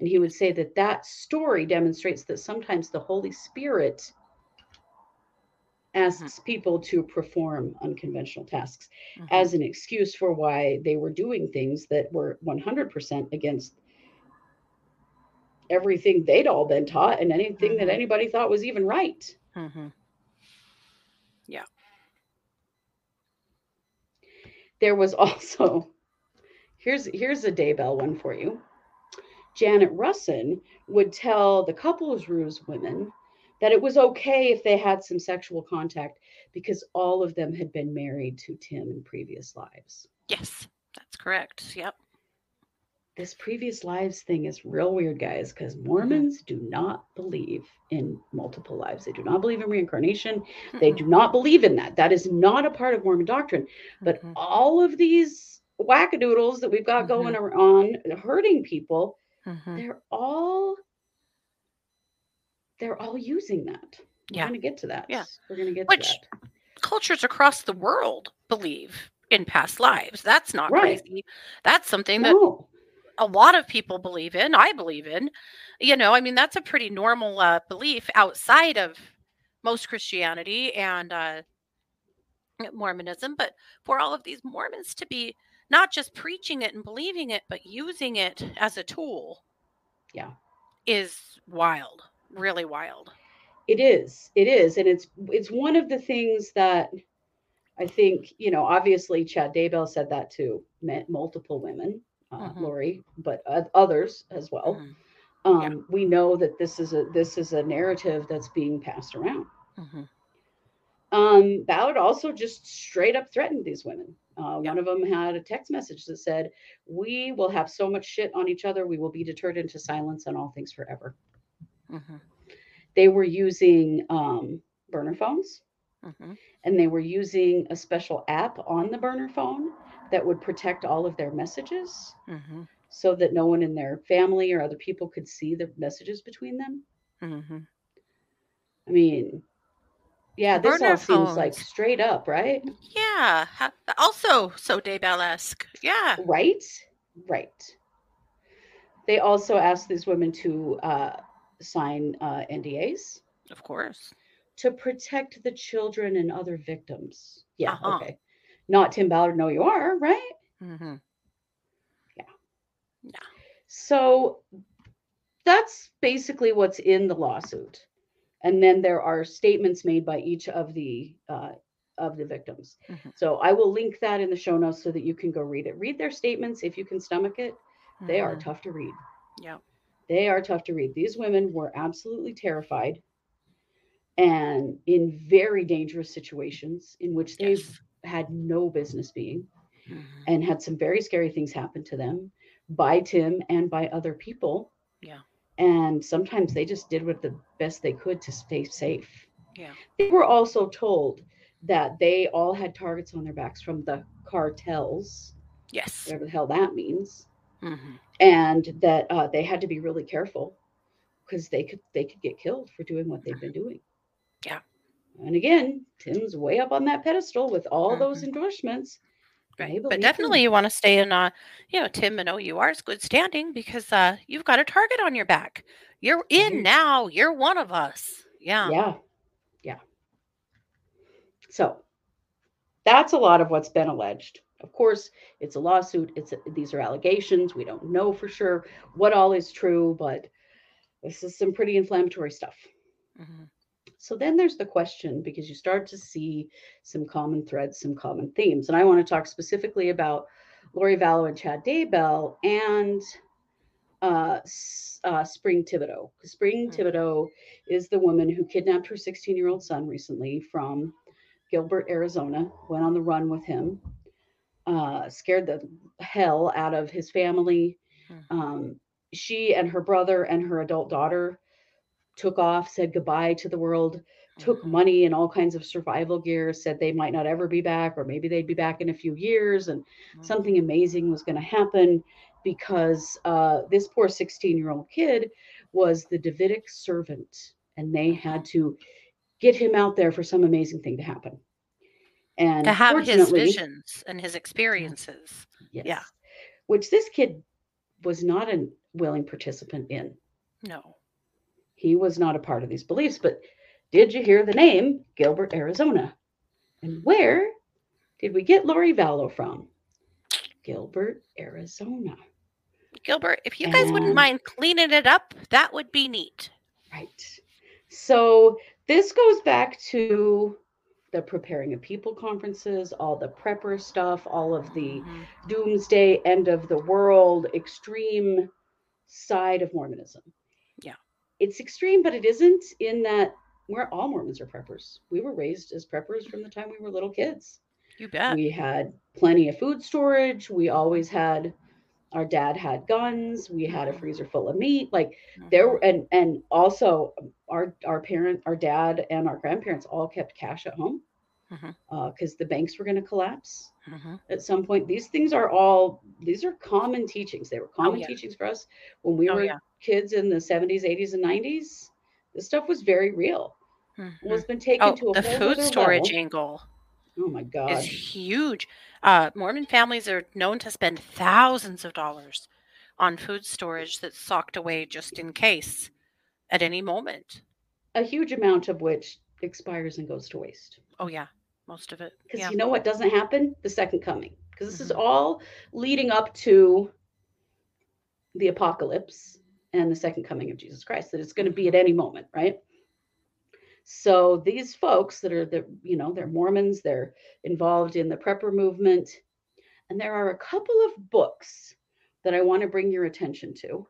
And he would say that that story demonstrates that sometimes the Holy Spirit asks people to perform unconventional tasks Mhm. as an excuse for why they were doing things that were 100% against everything they'd all been taught and anything that anybody thought was even right. There was also here's here's a Daybell one for you. Janet Russon would tell the couples ruse women that it was okay if they had some sexual contact because all of them had been married to Tim in previous lives. Yes, that's correct. Yep. This previous lives thing is real weird, guys, because Mormons do not believe in multiple lives. They do not believe in reincarnation. They Mm-mm. do not believe in that. That is not a part of Mormon doctrine. But Mhm. all of these wackadoodles that we've got Mhm. going on hurting people, Mhm. they're all they're all using that. We're gonna get to that. Yeah. We're gonna get Which- to that. Cultures across the world believe in past lives. That's not Right. crazy. That's something that No. A lot of people believe in. I believe in. You know, I mean, that's a pretty normal uh, belief outside of most Christianity and uh, Mormonism. But for all of these Mormons to be not just preaching it and believing it, but using it as a tool, Yeah. is wild. Really wild. It is. It is, and it's it's one of the things that I think you know. Obviously, Chad Daybell said that to multiple women, uh, Mhm. Lori, but uh, others as well. Mhm. Um, We know that this is a this is a narrative that's being passed around. Mhm. Um, Ballard also just straight up threatened these women. Uh, Yeah. One of them had a text message that said, "We will have so much shit on each other. We will be deterred into silence on all things forever." Mhm. They were using um, burner phones. Mhm. and they were using a special app on the burner phone that would protect all of their messages Mhm. so that no one in their family or other people could see the messages between them. Mhm. I mean, yeah, this Burner all seems like straight up, right? Yeah. Also, so Daybell-esque. Yeah. Right? Right. They also asked these women to uh, sign uh, NDAs Of course. to protect the children and other victims. Yeah, Uh-huh. okay. Not Tim Ballard, no, you are, right? hmm Yeah. So that's basically what's in the lawsuit. And then there are statements made by each of the uh, of the victims. Mhm. So I will link that in the show notes so that you can go read it. Read their statements if you can stomach it. They are Mhm. tough to read. Yeah. They are tough to read. These women were absolutely terrified and in very dangerous situations in which they Yes. Had no business being Mhm. and had some very scary things happen to them by Tim and by other people. Yeah. And sometimes they just did what the best they could to stay safe. Yeah. They were also told that they all had targets on their backs from the cartels, Yes. whatever the hell that means, hmm and that uh, they had to be really careful because they could they could get killed for doing what they've been doing. Yeah. And again, Tim's way up on that pedestal with all those endorsements. Right. But him. definitely you want to stay in uh you know, Tim and OUR's good standing because uh you've got a target on your back. You're in Right. now. You're one of us. Yeah. Yeah. Yeah. So that's a lot of what's been alleged. Of course, it's a lawsuit. It's these are allegations. We don't know for sure what all is true, but this is some pretty inflammatory stuff. Mhm. So then there's the question because you start to see some common threads, some common themes. And I want to talk specifically about Lori Vallow and Chad Daybell and uh, uh, Spring Thibaudeau. Spring Mhm. Thibaudeau is the woman who kidnapped her 16 year old son recently from Gilbert, Arizona, went on the run with him, uh, scared the hell out of his family. Mhm. Um, she and her brother and her adult daughter took off, said goodbye to the world, took Mhm. money and all kinds of survival gear, said they might not ever be back, or maybe they'd be back in a few years, and something amazing was going to happen because uh, this poor 16 year old kid was the Davidic servant, and they had to get him out there for some amazing thing to happen. And to have his visions and his experiences. yes, yeah. which this kid was not a willing participant in. No. He was not a part of these beliefs. But did you hear the name Gilbert, Arizona? And where did we get Lori Vallow from? Gilbert, Arizona. Gilbert, if you guys wouldn't mind cleaning it up, that would be neat. Right. So this goes back to the preparing of people conferences, all the prepper stuff, all of the Mhm. doomsday, end of the world, extreme side of Mormonism. It's extreme, but it isn't in that we're all Mormons are preppers. We were raised as preppers from the time we were little kids. You bet. We had plenty of food storage. We always had our dad had guns. We had a Mhm. freezer full of meat. Like there Mhm. and and also our our parent, our dad and our grandparents all kept cash at home Because the banks were going to collapse hmm at some point. These things are all these are common teachings. They were common Oh, yeah. teachings for us when we Oh, were yeah. kids in the 70s, 80s, and 90s. This stuff was very real. Mhm. Well, it's been taken Oh, to a the food storage level. angle Oh my god. is huge. Uh, Mormon families are known to spend thousands of dollars on food storage that's socked away just in case at any moment. A huge amount of which expires and goes to waste. Oh yeah, most of it. Because Yeah. you know what doesn't happen? The second coming. Because this is Mhm. all leading up to the apocalypse and the second coming of Jesus Christ. That it's going to be at any moment, right? So these folks that are the, you know, they're Mormons, they're involved in the prepper movement. And there are a couple of books that I want to bring your attention to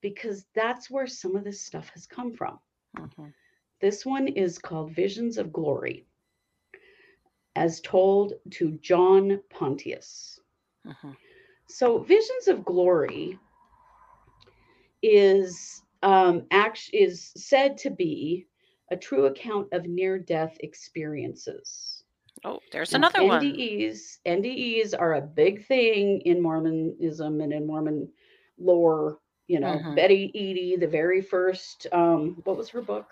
because that's where some of this stuff has come from. Mhm. This one is called Visions of Glory, as told to John Pontius. Mhm. So, Visions of Glory is um, act- is said to be a true account of near-death experiences. Oh, there's Now, another one. NDEs, NDEs are a big thing in Mormonism and in Mormon lore. You know, Mhm. Betty Eadie, the very first, um, what was her book?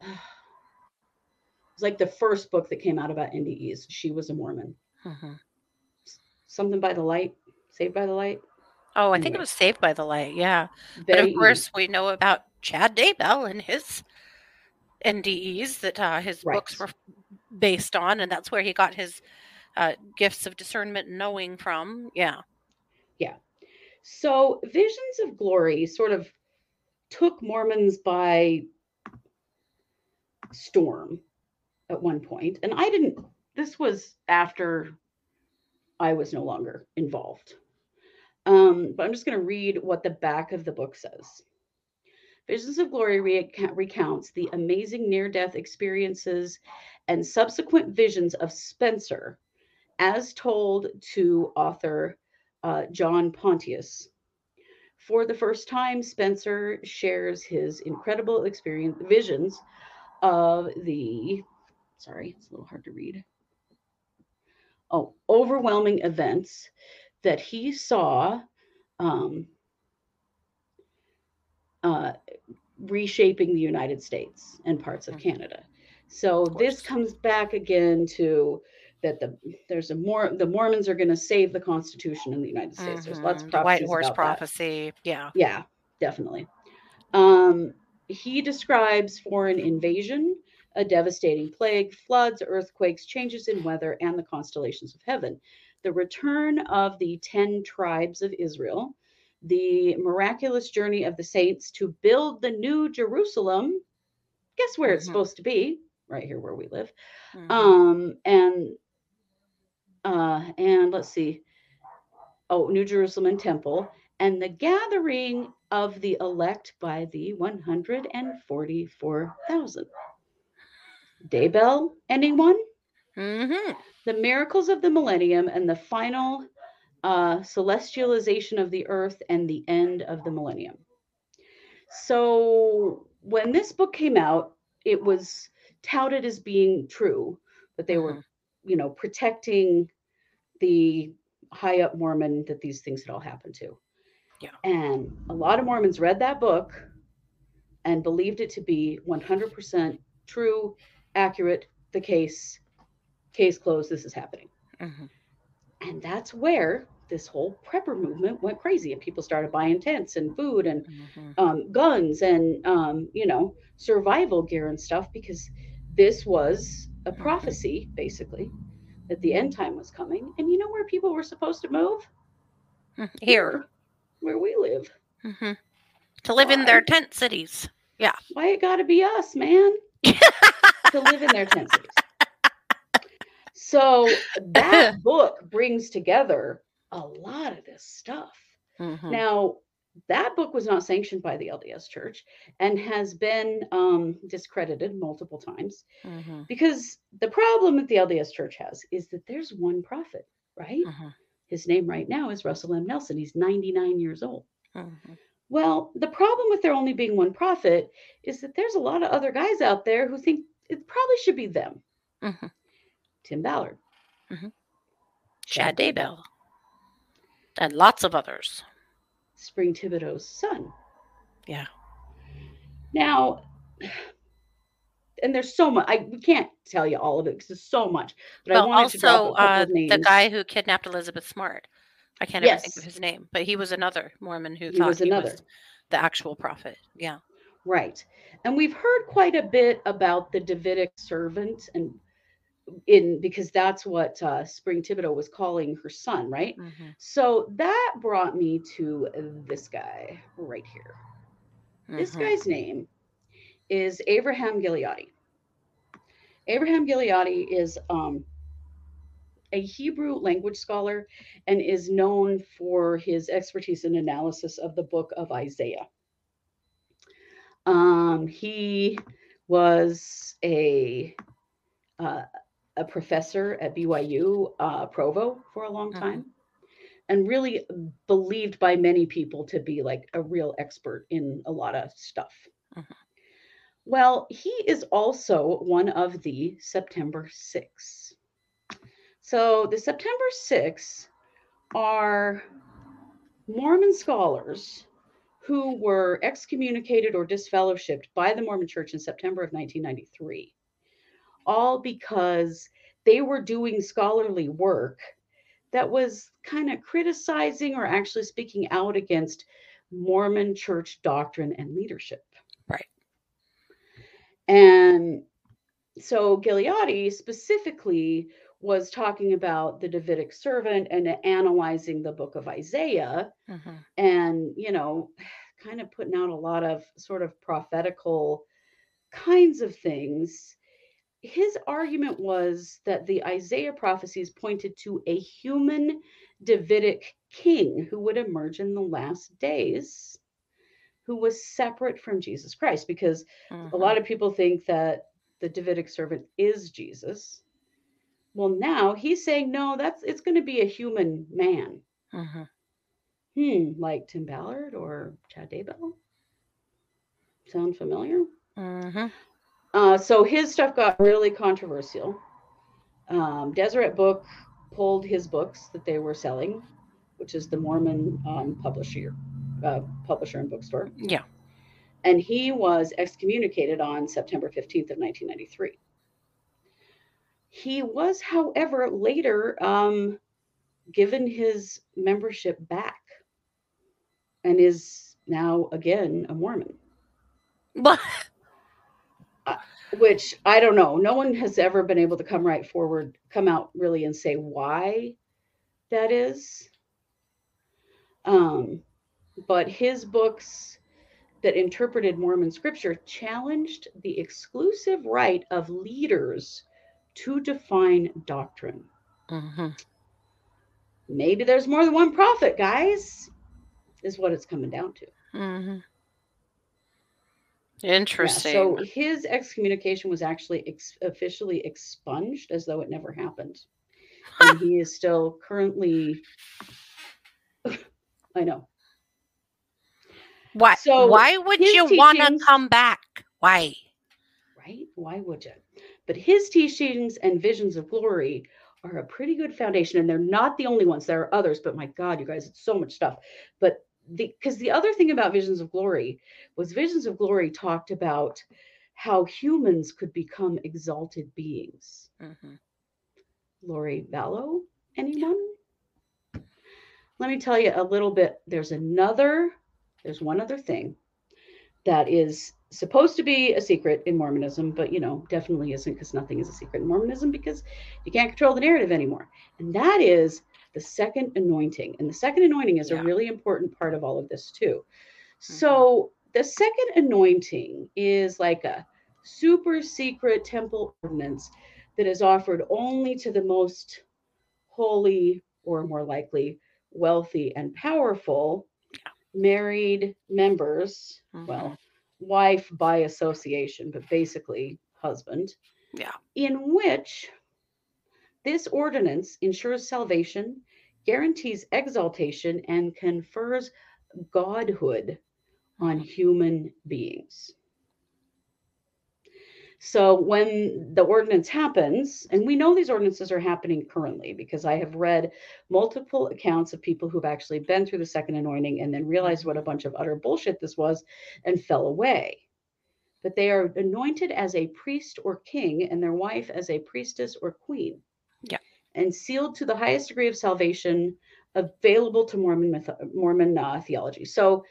It was like the first book that came out about NDEs. She was a Mormon. Mhm. Something by the light, Saved by the Light. Oh, I think it was Saved by the Light. Yeah. But of course, we know about Chad Daybell and his NDEs that uh, his books were based on, and that's where he got his uh, gifts of discernment and knowing from. Yeah, yeah. So, Visions of Glory sort of took Mormons by storm at one point, and I didn't. This was after I was no longer involved. Um, but I'm just going to read what the back of the book says. Visions of Glory recount- recounts the amazing near death experiences and subsequent visions of Spencer, as told to author uh, John Pontius. For the first time, Spencer shares his incredible experience visions of the sorry, it's a little hard to read. Oh, overwhelming events that he saw um, uh, reshaping the United States and parts of Mhm. Canada. So this comes back again to that the there's a more the Mormons are going to save the Constitution in the United States. There's lots of Mhm. The White Horse about that. prophecy. Yeah. Yeah, definitely. Um, he describes foreign invasion, a devastating plague, floods, earthquakes, changes in weather, and the constellations of heaven. The return of the 10 tribes of Israel, the miraculous journey of the saints to build the new Jerusalem. Guess where it's Mhm. supposed to be? Right here where we live. Mhm. Um, and uh, and let's see. Oh, New Jerusalem and Temple, and the gathering of the elect by the 144,000. Daybell, anyone? Mhm. The miracles of the millennium and the final uh, celestialization of the earth and the end of the millennium. So when this book came out, it was touted as being true that they were, Mhm. you know, protecting the high up Mormon that these things had all happened to. Yeah. And a lot of Mormons read that book and believed it to be 100% true, accurate, the case, case closed, this is happening. Mhm. And that's where this whole prepper movement went crazy and people started buying tents and food and Mhm. um, guns and um, you know survival gear and stuff because this was a Mhm. prophecy basically that the end time was coming and you know where people were supposed to move Mhm. Here. where we live Mhm. To live in their tent cities. Yeah. why it got to be us man to live in their tent cities so that book brings together a lot of this stuff Mhm. Now, that book was not sanctioned by the LDS Church and has been um, discredited multiple times Mhm. because the problem that the LDS Church has is that there's one prophet, right? Mhm. His name right now is Russell M. Nelson. He's 99 years old. Mhm. Well, the problem with there only being one prophet is that there's a lot of other guys out there who think it probably should be them. Mhm. Tim Ballard, Chad Daybell, and lots of others. Spring Thibaudeau's son. Yeah. Now, and there's so much. I we can't tell you all of it because there's so much. But I well, wanted to also a uh, the guy who kidnapped Elizabeth Smart. I can't ever think of his name, but he was another Mormon who He thought was he another. was the actual prophet. Yeah. Right. And we've heard quite a bit about the Davidic servant and in because that's what uh, Spring Thibaudeau was calling her son, right? Mhm. So that brought me to this guy right here. This Mhm. guy's name is Abraham Gileadi. Abraham Gileadi is um, a Hebrew language scholar and is known for his expertise in analysis of the book of Isaiah. Um, he was a uh, a professor at BYU uh, Provo for a long Mhm. time, and really believed by many people to be like a real expert in a lot of stuff. Mhm. Well, he is also one of the September Six. So the September Six are Mormon scholars who were excommunicated or disfellowshipped by the Mormon Church in September of 1993, all because they were doing scholarly work that was kind of criticizing or actually speaking out against Mormon church doctrine and leadership. Right. And so Gileadi specifically was talking about the Davidic servant and analyzing the book of Isaiah Mhm. and you know kind of putting out a lot of sort of prophetical kinds of things his argument was that the isaiah prophecies pointed to a human davidic king who would emerge in the last days who was separate from jesus christ because a Mhm. lot of people think that the davidic servant is jesus well now he's saying no that's it's going to be a human man Mhm. Hmm, like Tim Ballard or Chad Daybell? Sound familiar? Mhm. Uh, so his stuff got really controversial. Um, Deseret Book pulled his books that they were selling, which is the Mormon um, publisher, uh, publisher and bookstore, Yeah. and he was excommunicated on September 15th of 1993. He was, however, later um, given his membership back and is now again a Mormon. Well, which I don't know. No one has ever been able to come right forward, come out really and say why that is. Um, but his books that interpreted Mormon scripture challenged the exclusive right of leaders to define doctrine. Mhm. Maybe there's more than one prophet, guys, is what it's coming down to. Mhm. Yeah, Interesting. so his excommunication was actually ex- officially expunged as though it never happened. and he is still currently, I know. why? so why would you want to come back? Why? right? Why would you? But his teachings and visions of glory are a pretty good foundation, and they're not the only ones. There are others, but my God, you guys, it's so much stuff. But the because the other thing about visions of glory was visions of glory talked about how humans could become exalted beings. Mhm. Lori Vallow, anyone? Let me tell you a little bit. There's another, there's one other thing that is supposed to be a secret in Mormonism, but you know, definitely isn't because nothing is a secret in Mormonism because you can't control the narrative anymore. And that is the second anointing. And the second anointing is Yeah. a really important part of all of this too. So mm-hmm. the second anointing is like a super secret temple ordinance that is offered only to the most holy or more likely wealthy and powerful married members mm-hmm. well wife by association but basically husband. Yeah. in which this ordinance ensures salvation guarantees exaltation and confers godhood on mm-hmm. human beings So when the ordinance happens, and we know these ordinances are happening currently because I have read multiple accounts of people who've actually been through the second anointing and then realized what a bunch of utter bullshit this was and fell away. But they are anointed as a priest or king and their wife as a priestess or queen. Yeah. And sealed to the highest degree of salvation available to Mormon myth- Mormon uh, theology. So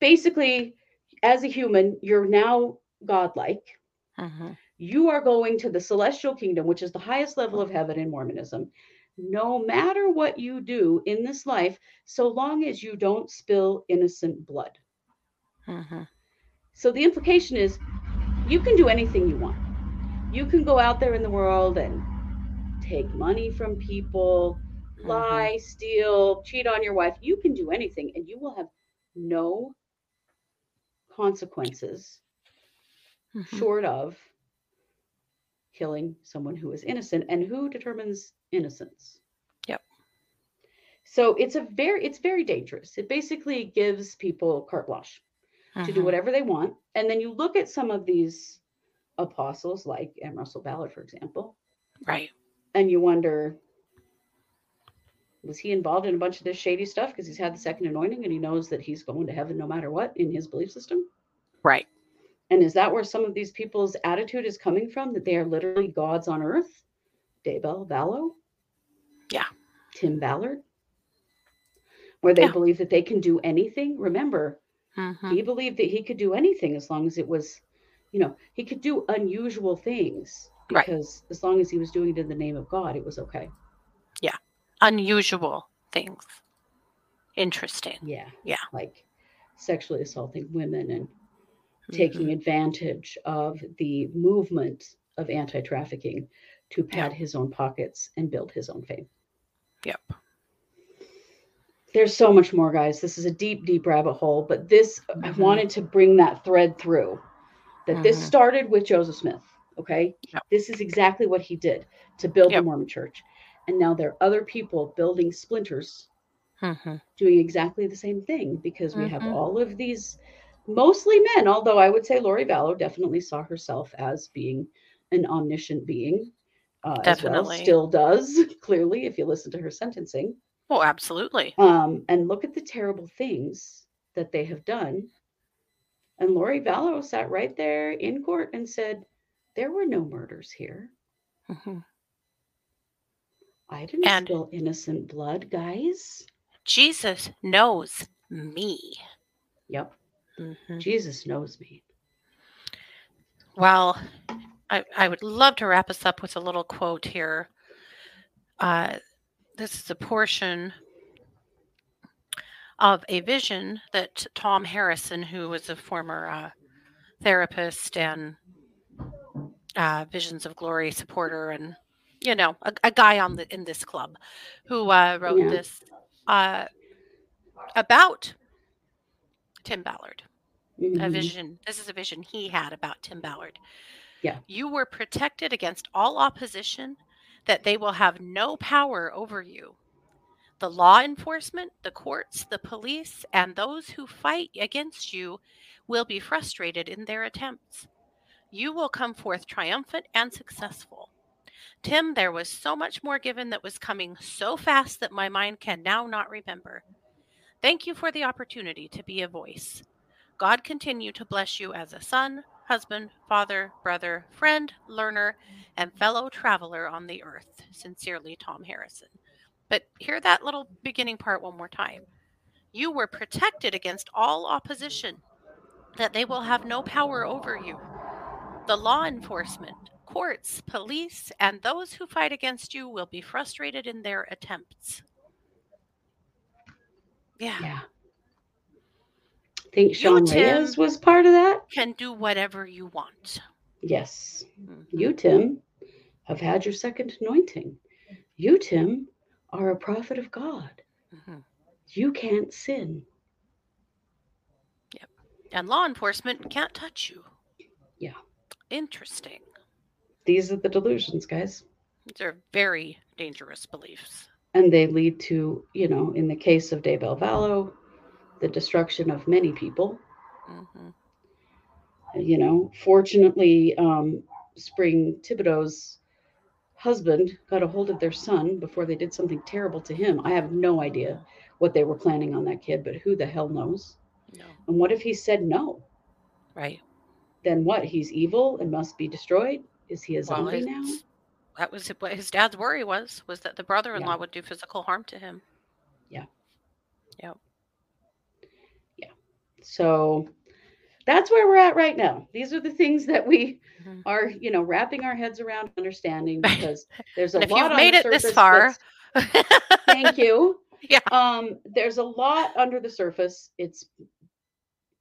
basically, as a human, you're now godlike Mhm. you are going to the celestial kingdom, which is the highest level of heaven in Mormonism, no matter what you do in this life, so long as you don't spill innocent blood. Mhm. So the implication is you can do anything you want. You can go out there in the world and take money from people, lie, steal, cheat on your wife. You can do anything and you will have no consequences Mhm. short of killing someone who is innocent and who determines innocence Yep. so it's a very it's very dangerous it basically gives people carte blanche to do Mhm. whatever they want and then you look at some of these apostles like m russell ballard for example Right. and you wonder was he involved in a bunch of this shady stuff because he's had the second anointing and he knows that he's going to heaven no matter what in his belief system Right. And is that where some of these people's attitude is coming from? That they are literally gods on earth? Daybell Vallow? Yeah. Tim Ballard? Where they Yeah. believe that they can do anything? Remember, Mhm. he believed that he could do anything as long as it was, you know, he could do unusual things Right. because as long as he was doing it in the name of God, it was okay. Yeah. Unusual things. Interesting. Yeah. Yeah. Like sexually assaulting women and taking Mhm. advantage of the movement of anti trafficking to pad his own pockets and build his own fame. Yep. There's so much more, guys. This is a deep, deep rabbit hole, but this, I Mhm. wanted to bring that thread through that this Mhm. started with Joseph Smith. Okay. Yep. This is exactly what he did to build Yep. the Mormon church. And now there are other people building splinters Mhm. doing exactly the same thing because we have Mhm. all of these mostly men although i would say lori vallow definitely saw herself as being an omniscient being uh, as well. Still does clearly if you listen to her sentencing. Oh, absolutely. um, and look at the terrible things that they have done. And lori vallow sat right there in court and said there were no murders here. Mhm. i didn't And- spill innocent blood guys. Jesus knows me. yep Mhm. jesus knows me Well, I, I would love to wrap us up with a little quote here. Uh, this is a portion of a vision that Tom Harrison, who was a former uh, therapist and uh, Visions of Glory supporter, and you know, a, a guy on the in this club, who uh, wrote Yeah. this uh, about Tim Ballard a Mhm. vision. This is a vision he had about Tim Ballard. Yeah. You were protected against all opposition, that they will have no power over you. The law enforcement, the courts, the police, and those who fight against you will be frustrated in their attempts. You will come forth triumphant and successful. Tim, there was so much more given that was coming so fast that my mind can now not remember. Thank you for the opportunity to be a voice. God continue to bless you as a son, husband, father, brother, friend, learner, and fellow traveler on the earth. Sincerely, Tom Harrison. But hear that little beginning part one more time. You were protected against all opposition, that they will have no power over you. The law enforcement, courts, police, and those who fight against you will be frustrated in their attempts. Yeah, Yeah. Think You, Sean Tim- Reyes was part of that? can do whatever you want. Yes. Mhm. You, Tim, have had your second anointing. You, Tim, are a prophet of God. Mhm. You can't sin. Yep. And law enforcement can't touch you. Yeah. Interesting. These are the delusions, guys. These are very dangerous beliefs. And they lead to, you know, in the case of Daybell Vallow, the destruction of many people. hmm You know, fortunately, um, Spring Thibaudeau's husband got a hold of their son before they did something terrible to him. I have no idea what they were planning on that kid, but who the hell knows? No. And what if he said no? Right. Then what? He's evil and must be destroyed? Is he a zombie his- now? That was what his dad's worry was was that the brother-in-law Yeah. would do physical harm to him. So that's where we're at right now. These are the things that we Mhm. are, you know, wrapping our heads around understanding because there's a if lot you've made it this far, Thank you. Yeah. Um, there's a lot under the surface. It's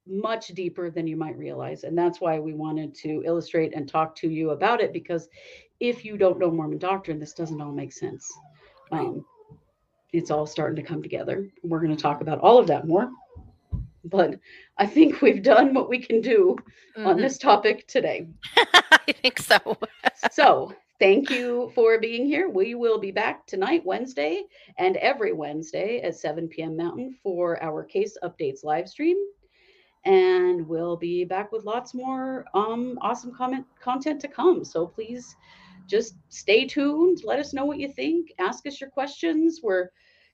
much deeper than you might realize. And that's why we wanted to illustrate and talk to you about it because if you don't know Mormon doctrine, this doesn't all make sense. Um, it's all starting to come together. We're going to talk about all of that more. But I think we've done what we can do on Mhm. this topic today. I think so. So thank you for being here. We will be back tonight, Wednesday, and every Wednesday at 7 p.m. Mountain for our case updates live stream. And we'll be back with lots more um, awesome comment content to come. So please just stay tuned. Let us know what you think. Ask us your questions. We're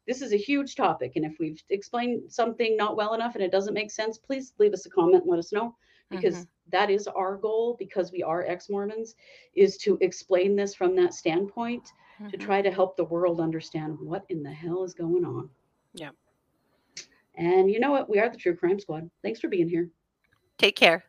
this is a huge topic, and if we've explained something not well enough and it doesn't make sense, please leave us a comment and let us know because Mhm. that is our goal because we are ex-mormons is to explain this from that standpoint to Mhm. try to help the world understand what in the hell is going on Yeah. and you know what we are the true crime squad thanks for being here Take care.